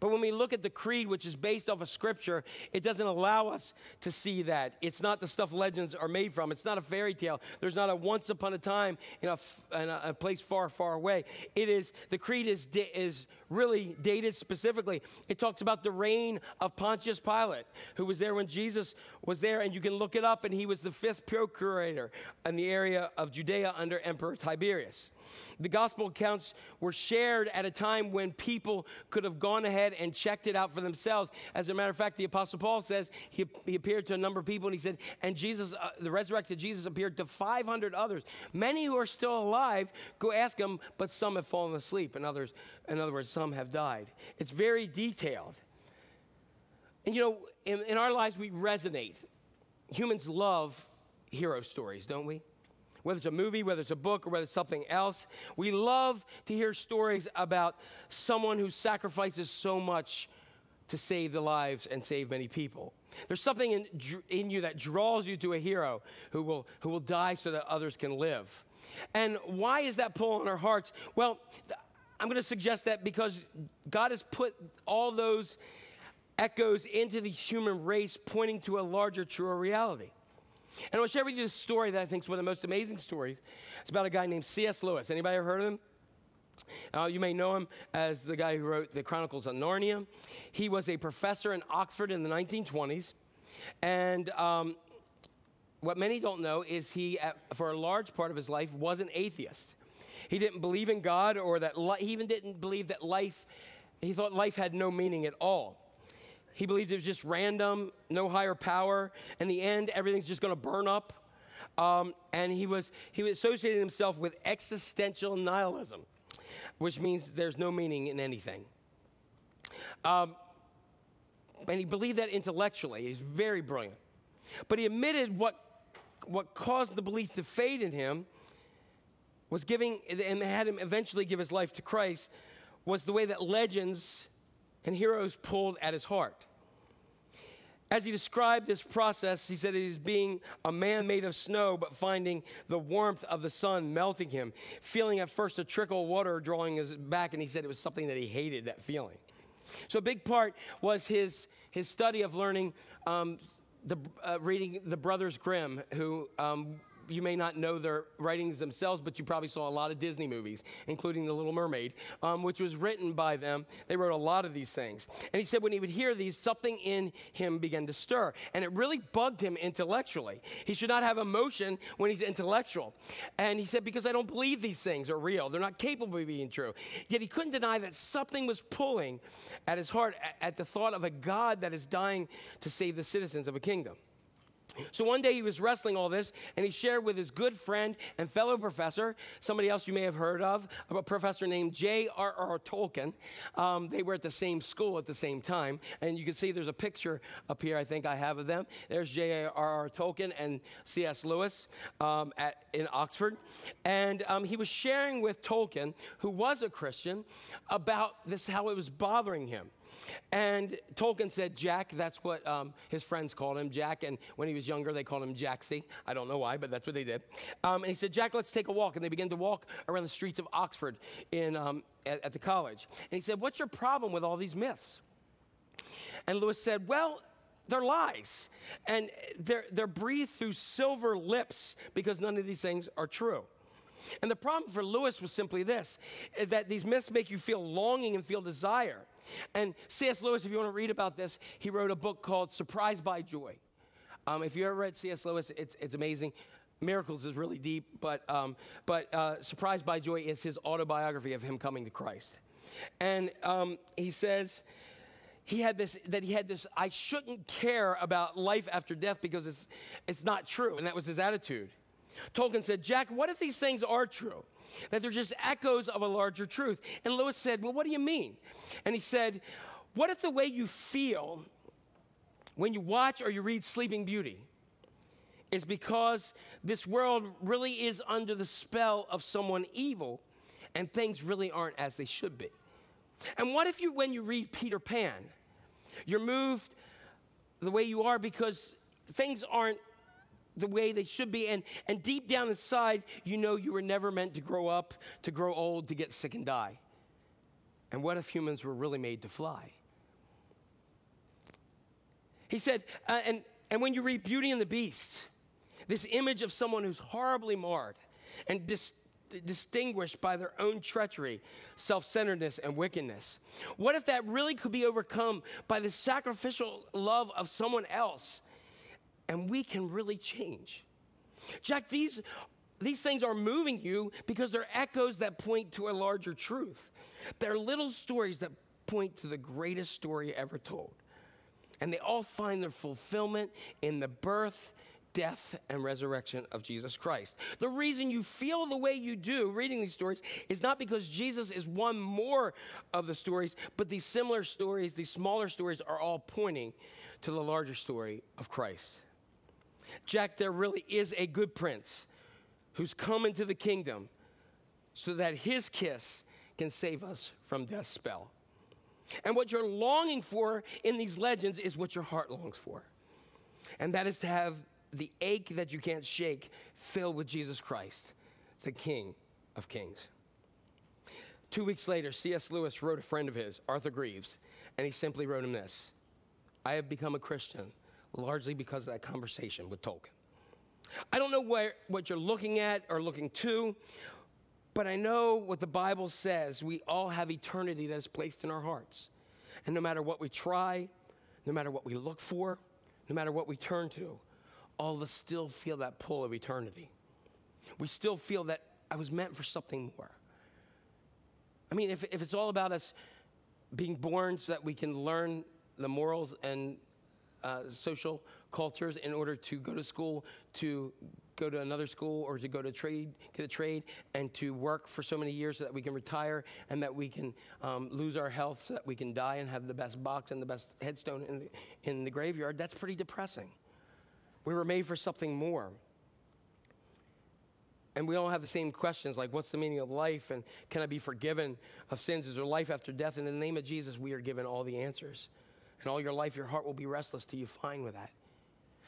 But when we look at the creed, which is based off of scripture, it doesn't allow us to see that. It's not the stuff legends are made from. It's not a fairy tale. There's not a once upon a time in a, in a place far, far away. It is, the creed is, is really dated specifically. It talks about the reign of Pontius Pilate, who was there when Jesus was there, and you can look it up, and he was the fifth procurator in the area of Judea under Emperor Tiberius. The gospel accounts were shared at a time when people could have gone ahead and checked it out for themselves. As a matter of fact, the Apostle Paul says he, he appeared to a number of people and he said, and Jesus, uh, the resurrected Jesus appeared to 500 others. Many who are still alive, go ask him, but some have fallen asleep, and others, in other words, some have died. It's very detailed. And you know, in, in our lives, we resonate. Humans love hero stories, don't we? Whether it's a movie, whether it's a book, or whether it's something else, we love to hear stories about someone who sacrifices so much to save the lives and save many people. There's something in, in you that draws you to a hero who will, who will die so that others can live. And why is that pull on our hearts? Well, I'm going to suggest that because God has put all those echoes into the human race, pointing to a larger, truer reality. And I'll share with you this story that I think is one of the most amazing stories. It's about a guy named C.S. Lewis. Anybody ever heard of him? Uh, you may know him as the guy who wrote the Chronicles of Narnia. He was a professor in Oxford in the 1920s. And um, what many don't know is he, at, for a large part of his life, was an atheist. He didn't believe in God or that li- he even didn't believe that life, he thought life had no meaning at all. He believed it was just random, no higher power. In the end, everything's just going to burn up. Um, and he was he was associating himself with existential nihilism, which means there's no meaning in anything. Um, and he believed that intellectually. He's very brilliant. But he admitted what what caused the belief to fade in him was giving and had him eventually give his life to Christ was the way that legends and heroes pulled at his heart. As he described this process, he said it is being a man made of snow, but finding the warmth of the sun melting him, feeling at first a trickle of water drawing his back, and he said it was something that he hated, that feeling. So a big part was his, his study of learning, um, the, uh, reading the Brothers Grimm, who um, you may not know their writings themselves, but you probably saw a lot of Disney movies, including The Little Mermaid, um, which was written by them. They wrote a lot of these things. And he said when he would hear these, something in him began to stir. And it really bugged him intellectually. He should not have emotion when he's intellectual. And he said, because I don't believe these things are real, they're not capable of being true. Yet he couldn't deny that something was pulling at his heart at- the thought of a God that is dying to save the citizens of a kingdom. So one day he was wrestling all this, and he shared with his good friend and fellow professor, somebody else you may have heard of, a professor named J.R.R. Tolkien. Um, they were at the same school at the same time, and you can see there's a picture up here. I think I have of them. There's J.R.R. Tolkien and C.S. Lewis um, at, in Oxford, and um, he was sharing with Tolkien, who was a Christian, about this how it was bothering him. And Tolkien said, Jack, that's what um, his friends called him, Jack. And when he was younger, they called him Jacksie. I don't know why, but that's what they did. Um, and he said, Jack, let's take a walk. And they began to walk around the streets of Oxford in, um, at, at the college. And he said, What's your problem with all these myths? And Lewis said, Well, they're lies. And they're, they're breathed through silver lips because none of these things are true. And the problem for Lewis was simply this that these myths make you feel longing and feel desire. And C.S. Lewis, if you want to read about this, he wrote a book called Surprised by Joy. Um, if you ever read C.S. Lewis, it's, it's amazing. Miracles is really deep, but, um, but uh, Surprised by Joy is his autobiography of him coming to Christ. And um, he says, he had this that he had this I shouldn't care about life after death because it's it's not true and that was his attitude. Tolkien said, "Jack, what if these things are true? That they're just echoes of a larger truth?" And Lewis said, "Well, what do you mean?" And he said, "What if the way you feel when you watch or you read Sleeping Beauty is because this world really is under the spell of someone evil and things really aren't as they should be?" And what if you, when you read Peter Pan, you're moved the way you are because things aren't the way they should be, and, and deep down inside, you know you were never meant to grow up, to grow old, to get sick and die. And what if humans were really made to fly? He said, uh, and, and when you read Beauty and the Beast, this image of someone who's horribly marred and dis- distinguished by their own treachery, self centeredness, and wickedness. What if that really could be overcome by the sacrificial love of someone else and we can really change? Jack, these, these things are moving you because they're echoes that point to a larger truth. They're little stories that point to the greatest story ever told. And they all find their fulfillment in the birth, death, and resurrection of Jesus Christ. The reason you feel the way you do reading these stories is not because Jesus is one more of the stories, but these similar stories, these smaller stories, are all pointing to the larger story of Christ. Jack, there really is a good prince who's come into the kingdom so that his kiss can save us from death's spell. And what you're longing for in these legends is what your heart longs for. And that is to have the ache that you can't shake filled with Jesus Christ, the King of Kings. Two weeks later, C.S. Lewis wrote a friend of his, Arthur Greeves, and he simply wrote him this I have become a Christian largely because of that conversation with Tolkien. I don't know where, what you're looking at or looking to, but I know what the Bible says. We all have eternity that is placed in our hearts. And no matter what we try, no matter what we look for, no matter what we turn to, all of us still feel that pull of eternity. We still feel that I was meant for something more. I mean, if, if it's all about us being born so that we can learn the morals and uh, social cultures in order to go to school, to go to another school, or to go to trade, get a trade, and to work for so many years so that we can retire and that we can um, lose our health so that we can die and have the best box and the best headstone in the, in the graveyard. That's pretty depressing. We were made for something more. And we all have the same questions like, what's the meaning of life? And can I be forgiven of sins? Is there life after death? And in the name of Jesus, we are given all the answers. And all your life, your heart will be restless till you find with that.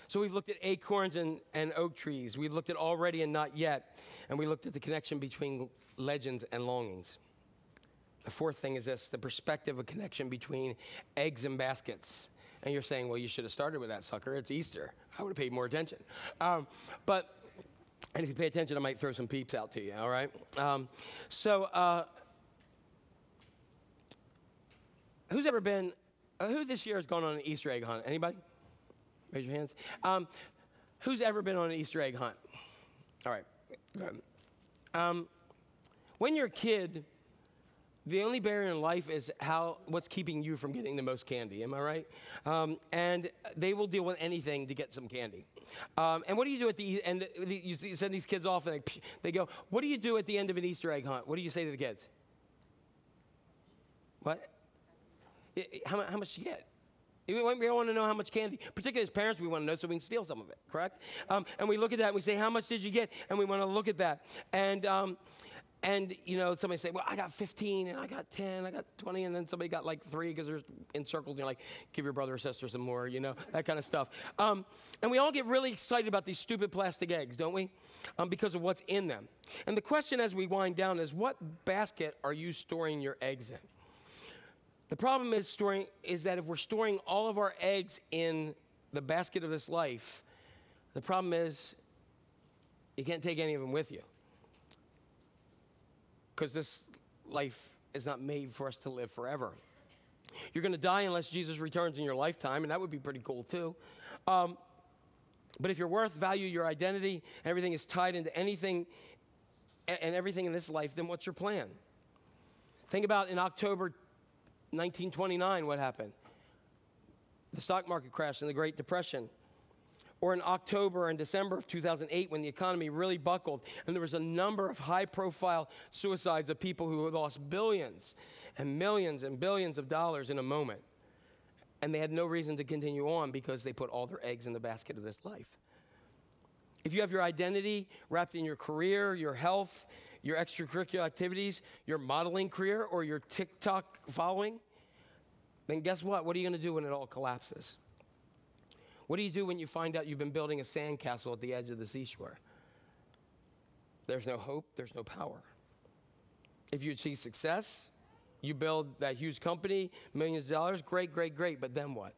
So we've looked at acorns and, and oak trees. We've looked at already and not yet. And we looked at the connection between legends and longings. The fourth thing is this the perspective of connection between eggs and baskets. And you're saying, well, you should have started with that, sucker. It's Easter. I would have paid more attention. Um, but, and if you pay attention, I might throw some peeps out to you, all right? Um, so, uh, who's ever been, who this year has gone on an Easter egg hunt? Anybody? Raise your hands. Um, who's ever been on an Easter egg hunt? All right. Um, when you're a kid, the only barrier in life is how what's keeping you from getting the most candy. Am I right? Um, and they will deal with anything to get some candy. Um, and what do you do at the end? You send these kids off, and they, they go. What do you do at the end of an Easter egg hunt? What do you say to the kids? What? How, how much you get? We don't want to know how much candy, particularly as parents, we want to know so we can steal some of it, correct? Um, and we look at that and we say, How much did you get? And we want to look at that. And, um, and you know, somebody say, Well, I got 15 and I got 10, I got 20, and then somebody got like three because they're in circles. And you're like, Give your brother or sister some more, you know, that kind of stuff. Um, and we all get really excited about these stupid plastic eggs, don't we? Um, because of what's in them. And the question as we wind down is, What basket are you storing your eggs in? The problem is storing is that if we're storing all of our eggs in the basket of this life, the problem is you can't take any of them with you. Because this life is not made for us to live forever. You're going to die unless Jesus returns in your lifetime, and that would be pretty cool too. Um, but if your worth, value, your identity, everything is tied into anything and everything in this life, then what's your plan? Think about in October 1929, what happened? the stock market crash and the Great Depression, or in October and December of 2008 when the economy really buckled and there was a number of high profile suicides of people who had lost billions and millions and billions of dollars in a moment. And they had no reason to continue on because they put all their eggs in the basket of this life. If you have your identity wrapped in your career, your health, your extracurricular activities, your modeling career, or your TikTok following, then guess what? What are you going to do when it all collapses? What do you do when you find out you've been building a sandcastle at the edge of the seashore? There's no hope, there's no power. If you achieve success, you build that huge company, millions of dollars, great, great, great, but then what?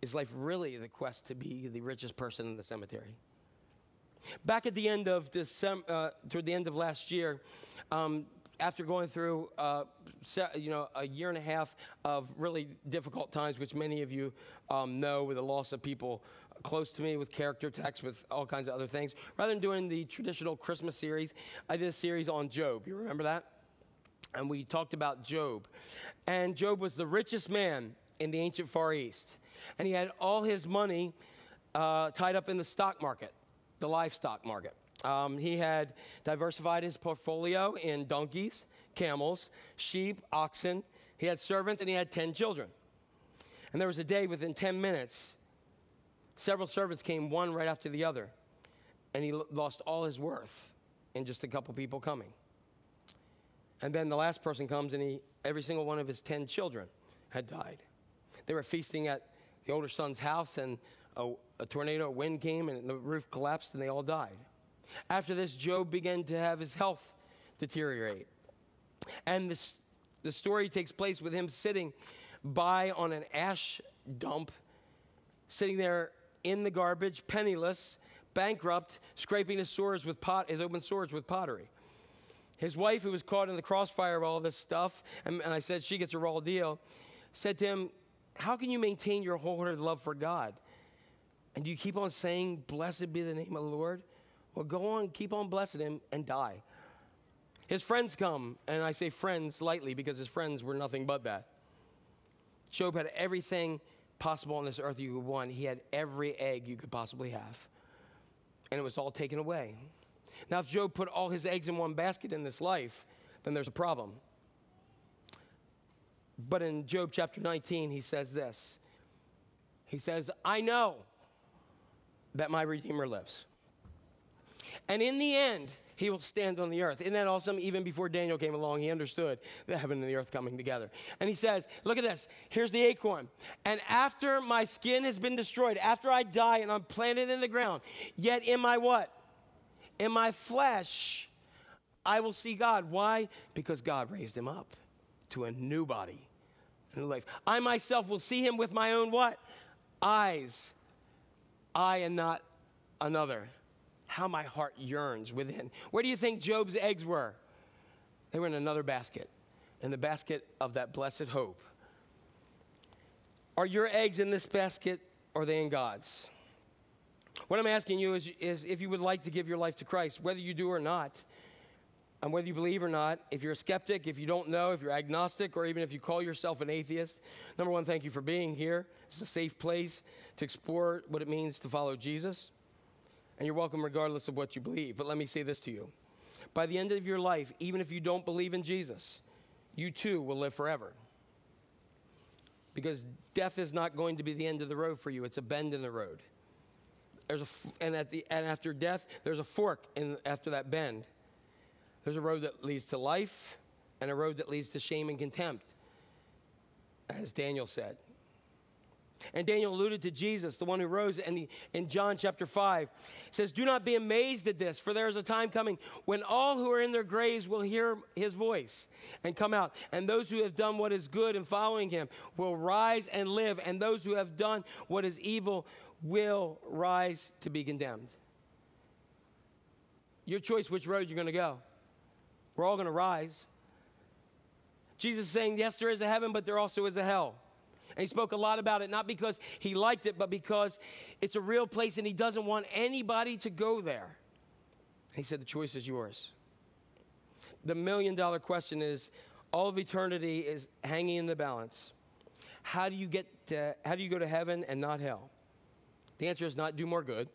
Is life really the quest to be the richest person in the cemetery? Back at the end of December, uh, toward the end of last year, um, after going through, uh, you know, a year and a half of really difficult times, which many of you um, know, with the loss of people close to me, with character attacks, with all kinds of other things. Rather than doing the traditional Christmas series, I did a series on Job. You remember that? And we talked about Job. And Job was the richest man in the ancient Far East, and he had all his money uh, tied up in the stock market, the livestock market. Um, he had diversified his portfolio in donkeys, camels, sheep, oxen. He had servants, and he had 10 children. And there was a day within 10 minutes, several servants came one right after the other, and he lo- lost all his worth in just a couple people coming. And then the last person comes, and he, every single one of his 10 children had died. They were feasting at the older son's house, and a, a tornado, a wind came, and the roof collapsed, and they all died. After this, Job began to have his health deteriorate. And this, the story takes place with him sitting by on an ash dump, sitting there in the garbage, penniless, bankrupt, scraping his sores with pot, his open sores with pottery. His wife, who was caught in the crossfire of all this stuff, and, and I said she gets a raw deal, said to him, How can you maintain your wholehearted love for God? And do you keep on saying, Blessed be the name of the Lord? Well, go on, keep on blessing him and die. His friends come, and I say friends lightly because his friends were nothing but that. Job had everything possible on this earth you could want. He had every egg you could possibly have. And it was all taken away. Now, if Job put all his eggs in one basket in this life, then there's a problem. But in Job chapter 19, he says this He says, I know that my Redeemer lives. And in the end, he will stand on the earth. Isn't that awesome? Even before Daniel came along, he understood the heaven and the earth coming together. And he says, Look at this. Here's the acorn. And after my skin has been destroyed, after I die and I'm planted in the ground, yet in my what? In my flesh, I will see God. Why? Because God raised him up to a new body, a new life. I myself will see him with my own what? Eyes. I and not another. How my heart yearns within. Where do you think Job's eggs were? They were in another basket, in the basket of that blessed hope. Are your eggs in this basket or are they in God's? What I'm asking you is, is if you would like to give your life to Christ, whether you do or not, and whether you believe or not, if you're a skeptic, if you don't know, if you're agnostic, or even if you call yourself an atheist, number one, thank you for being here. It's a safe place to explore what it means to follow Jesus. And you're welcome regardless of what you believe. But let me say this to you by the end of your life, even if you don't believe in Jesus, you too will live forever. Because death is not going to be the end of the road for you, it's a bend in the road. There's a, and, at the, and after death, there's a fork in, after that bend. There's a road that leads to life and a road that leads to shame and contempt, as Daniel said. And Daniel alluded to Jesus, the one who rose, and he, in John chapter 5 says, Do not be amazed at this, for there is a time coming when all who are in their graves will hear his voice and come out. And those who have done what is good and following him will rise and live, and those who have done what is evil will rise to be condemned. Your choice which road you're going to go. We're all going to rise. Jesus is saying, Yes, there is a heaven, but there also is a hell. And he spoke a lot about it, not because he liked it, but because it's a real place and he doesn't want anybody to go there. He said, The choice is yours. The million dollar question is all of eternity is hanging in the balance. How do you get to, how do you go to heaven and not hell? The answer is not do more good.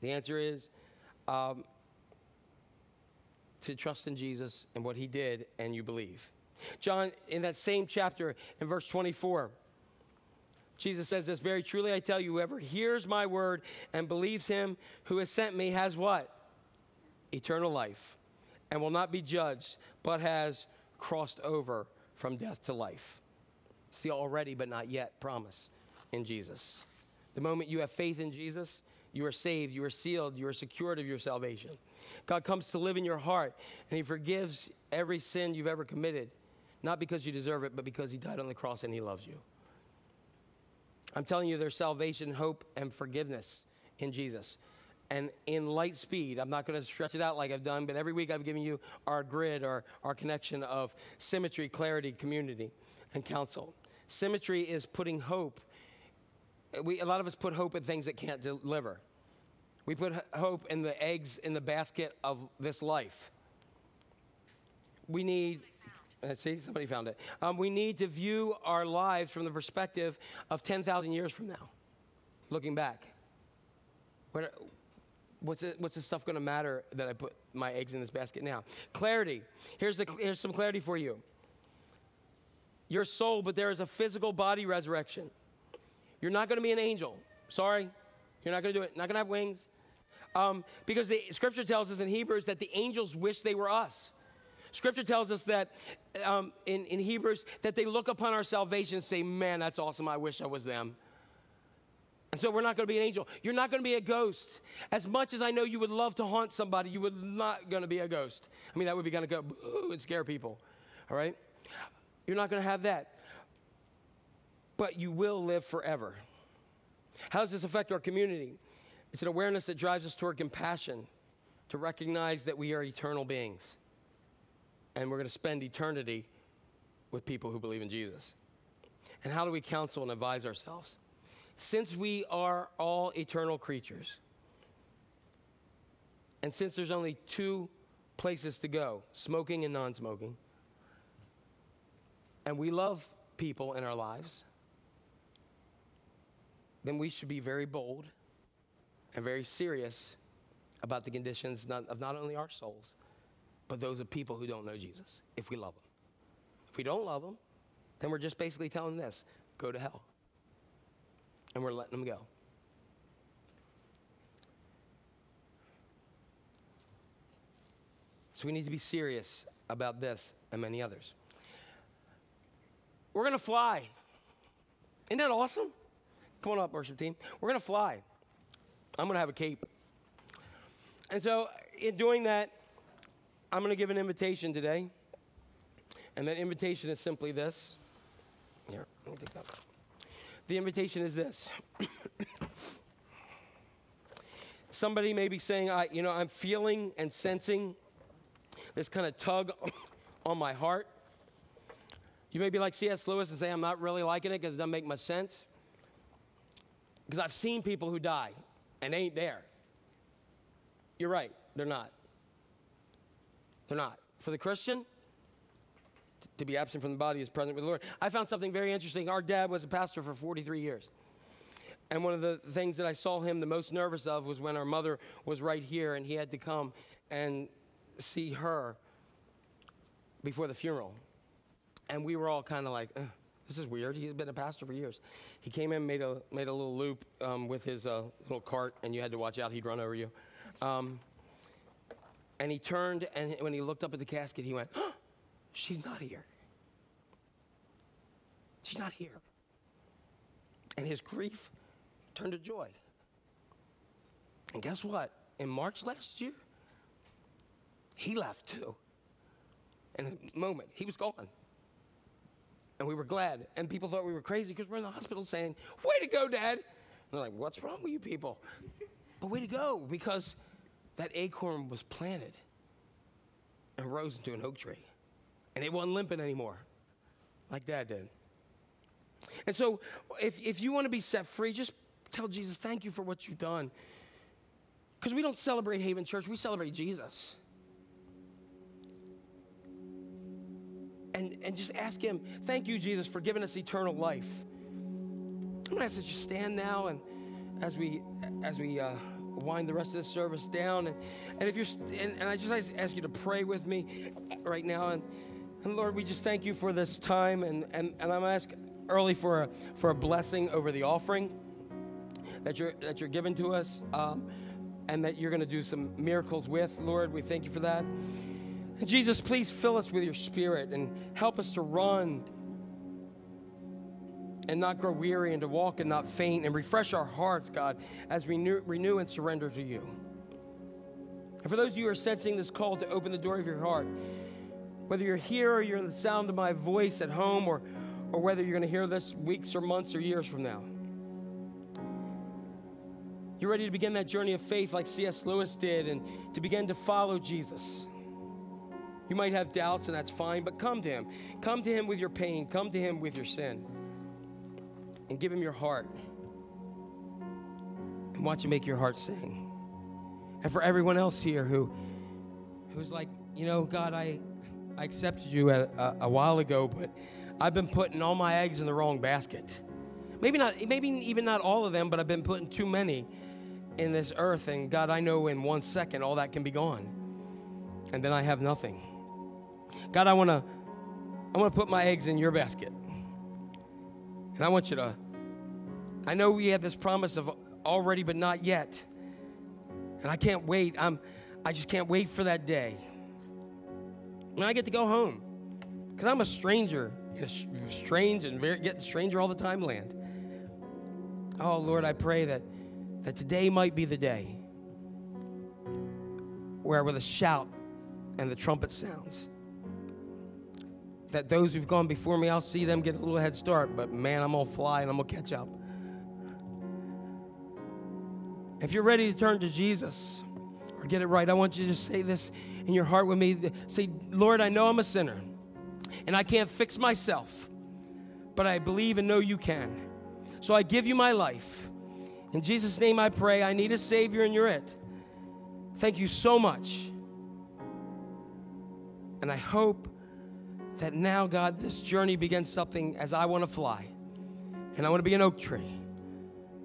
The answer is um, to trust in Jesus and what he did and you believe. John, in that same chapter, in verse 24, Jesus says this Very truly I tell you, whoever hears my word and believes him who has sent me has what? Eternal life and will not be judged, but has crossed over from death to life. It's the already but not yet promise in Jesus. The moment you have faith in Jesus, you are saved, you are sealed, you are secured of your salvation. God comes to live in your heart, and He forgives every sin you've ever committed, not because you deserve it, but because He died on the cross and He loves you. I'm telling you, there's salvation, hope, and forgiveness in Jesus. And in light speed, I'm not going to stretch it out like I've done, but every week I've given you our grid, our, our connection of symmetry, clarity, community, and counsel. Symmetry is putting hope. We, a lot of us put hope in things that can't deliver. We put hope in the eggs in the basket of this life. We need, see, somebody found it. Um, we need to view our lives from the perspective of 10,000 years from now, looking back. What, what's, it, what's this stuff going to matter that I put my eggs in this basket now? Clarity. Here's, the, here's some clarity for you. Your soul, but there is a physical body resurrection. You're not going to be an angel. Sorry. You're not going to do it. Not going to have wings. Um, because the scripture tells us in Hebrews that the angels wish they were us. Scripture tells us that um, in, in Hebrews that they look upon our salvation and say, Man, that's awesome. I wish I was them. And so we're not going to be an angel. You're not going to be a ghost. As much as I know you would love to haunt somebody, you would not going to be a ghost. I mean, that would be going to go boo and scare people. All right? You're not going to have that. But you will live forever. How does this affect our community? It's an awareness that drives us toward compassion, to recognize that we are eternal beings. And we're going to spend eternity with people who believe in Jesus. And how do we counsel and advise ourselves? Since we are all eternal creatures, and since there's only two places to go smoking and non smoking, and we love people in our lives, then we should be very bold and very serious about the conditions not, of not only our souls, but those are people who don't know Jesus, if we love them. If we don't love them, then we're just basically telling them this go to hell. And we're letting them go. So we need to be serious about this and many others. We're going to fly. Isn't that awesome? Come on up, worship team. We're going to fly. I'm going to have a cape. And so, in doing that, I'm going to give an invitation today. And that invitation is simply this. Here, let me take that. The invitation is this. Somebody may be saying, I, you know, I'm feeling and sensing this kind of tug on my heart. You may be like C.S. Lewis and say, I'm not really liking it because it doesn't make much sense. Because I've seen people who die and they ain't there. You're right, they're not. They're not. For the Christian, to be absent from the body is present with the Lord. I found something very interesting. Our dad was a pastor for 43 years. And one of the things that I saw him the most nervous of was when our mother was right here and he had to come and see her before the funeral. And we were all kind of like, "Ugh, this is weird. He's been a pastor for years. He came in, made a, made a little loop um, with his uh, little cart, and you had to watch out. He'd run over you. Um, and he turned, and when he looked up at the casket, he went, "Oh, She's not here. She's not here. And his grief turned to joy. And guess what? In March last year, he left too. In a moment, he was gone. And we were glad. And people thought we were crazy because we're in the hospital saying, Way to go, Dad. And they're like, What's wrong with you people? But way to go, because that acorn was planted and rose into an oak tree. And it wasn't limping anymore, like Dad did. And so, if, if you want to be set free, just tell Jesus, Thank you for what you've done. Because we don't celebrate Haven Church, we celebrate Jesus. and, and just ask Him, thank you, Jesus, for giving us eternal life. I'm gonna ask that you stand now and as we as we uh, wind the rest of this service down, and, and if you're and, and I just ask- you to pray with me right now, and, and Lord, we just thank you for this time, and and, and I'm gonna ask early for a, for a blessing over the offering that you're that you're giving to us, um, and that you're gonna do some miracles with, Lord. We thank you for that. Jesus, please fill us with your Spirit and help us to run and not grow weary and to walk and not faint and refresh our hearts, God, as we renew, renew and surrender to you. And for those of you who are sensing this call to open the door of your heart, whether you're here or you're in the sound of my voice at home or, or whether you're going to hear this weeks or months or years from now, you're ready to begin that journey of faith like C.S. Lewis did and to begin to follow Jesus. You might have doubts, and that's fine, but come to Him. Come to Him with your pain, come to Him with your sin and give him your heart and watch him make your heart sing. And for everyone else here who who's like, you know, God, I I accepted you a, a, a while ago, but I've been putting all my eggs in the wrong basket. Maybe not, maybe even not all of them, but I've been putting too many in this earth. And God, I know in one second all that can be gone, and then I have nothing. God, I want to, I want to put my eggs in your basket. And I want you to, I know we have this promise of already but not yet. And I can't wait. I'm, I just can't wait for that day. When I get to go home. Because I'm a stranger in a strange and very, getting stranger all the time land. Oh, Lord, I pray that, that today might be the day where with a shout and the trumpet sounds, that those who've gone before me, I'll see them get a little head start, but man, I'm gonna fly and I'm gonna catch up. If you're ready to turn to Jesus or get it right, I want you to say this in your heart with me. Say, Lord, I know I'm a sinner and I can't fix myself, but I believe and know you can. So I give you my life. In Jesus' name I pray. I need a Savior and you're it. Thank you so much. And I hope that now, God, this journey begins something as I want to fly. And I want to be an oak tree.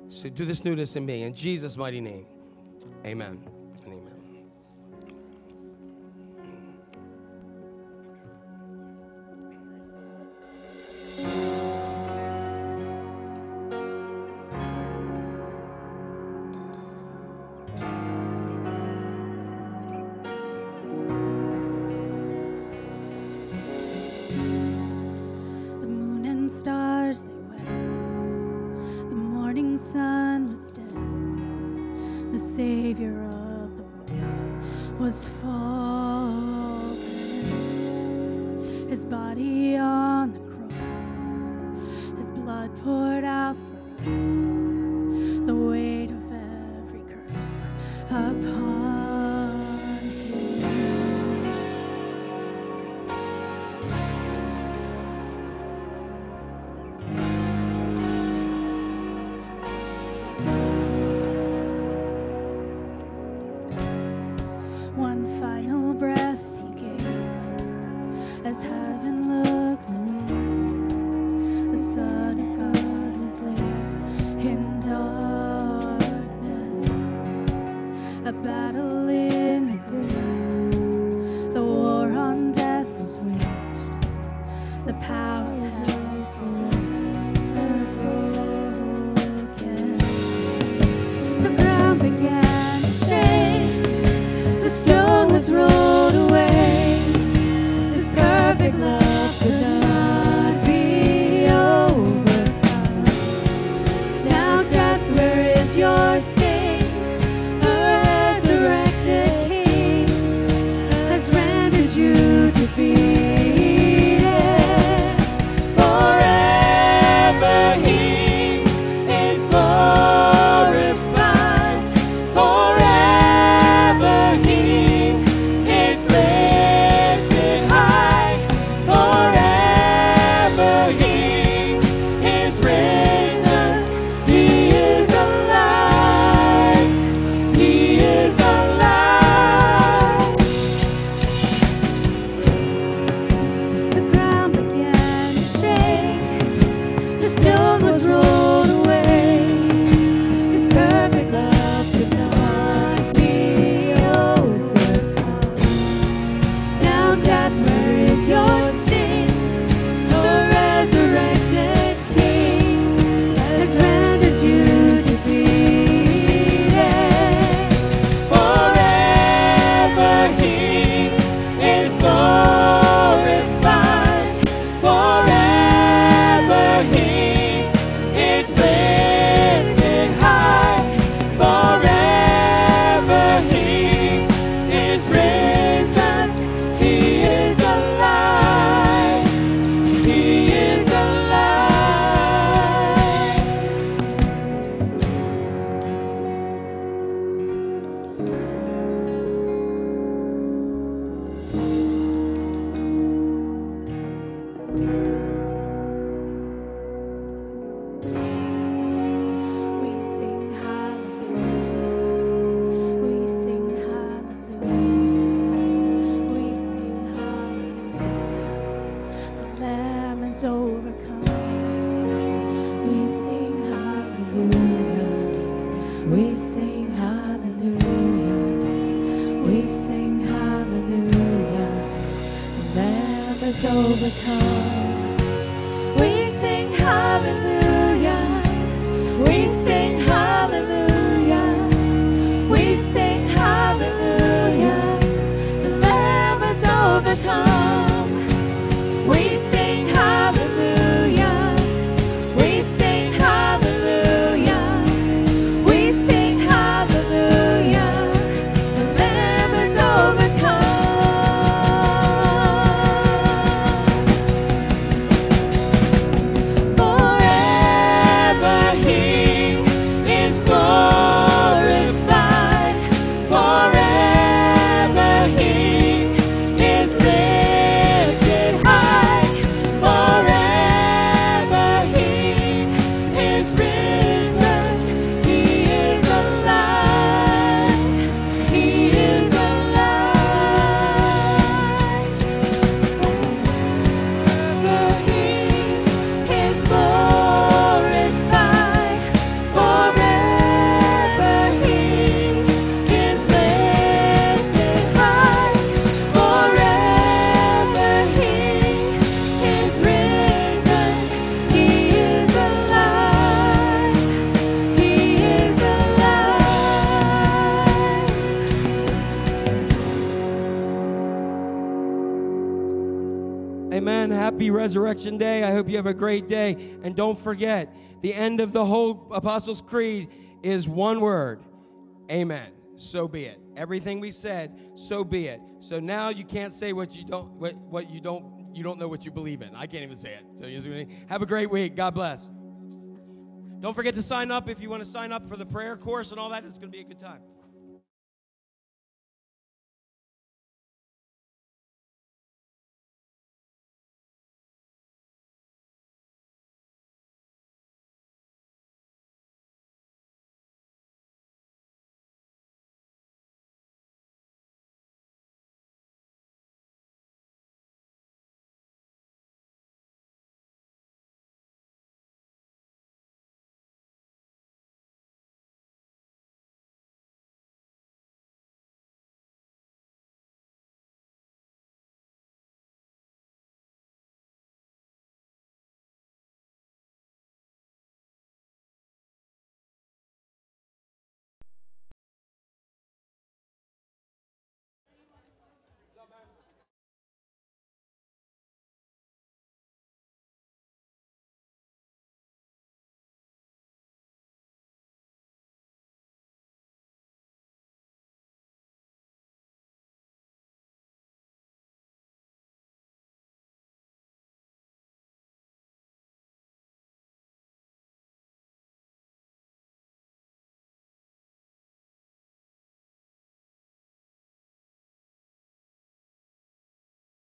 So do this newness in me. In Jesus' mighty name. Amen. A great day. And don't forget, the end of the whole Apostles' Creed is one word Amen. So be it. Everything we said, so be it. So now you can't say what you don't what, what you don't you don't know what you believe in. I can't even say it. So you mean? have a great week. God bless. Don't forget to sign up if you want to sign up for the prayer course and all that. It's going to be a good time.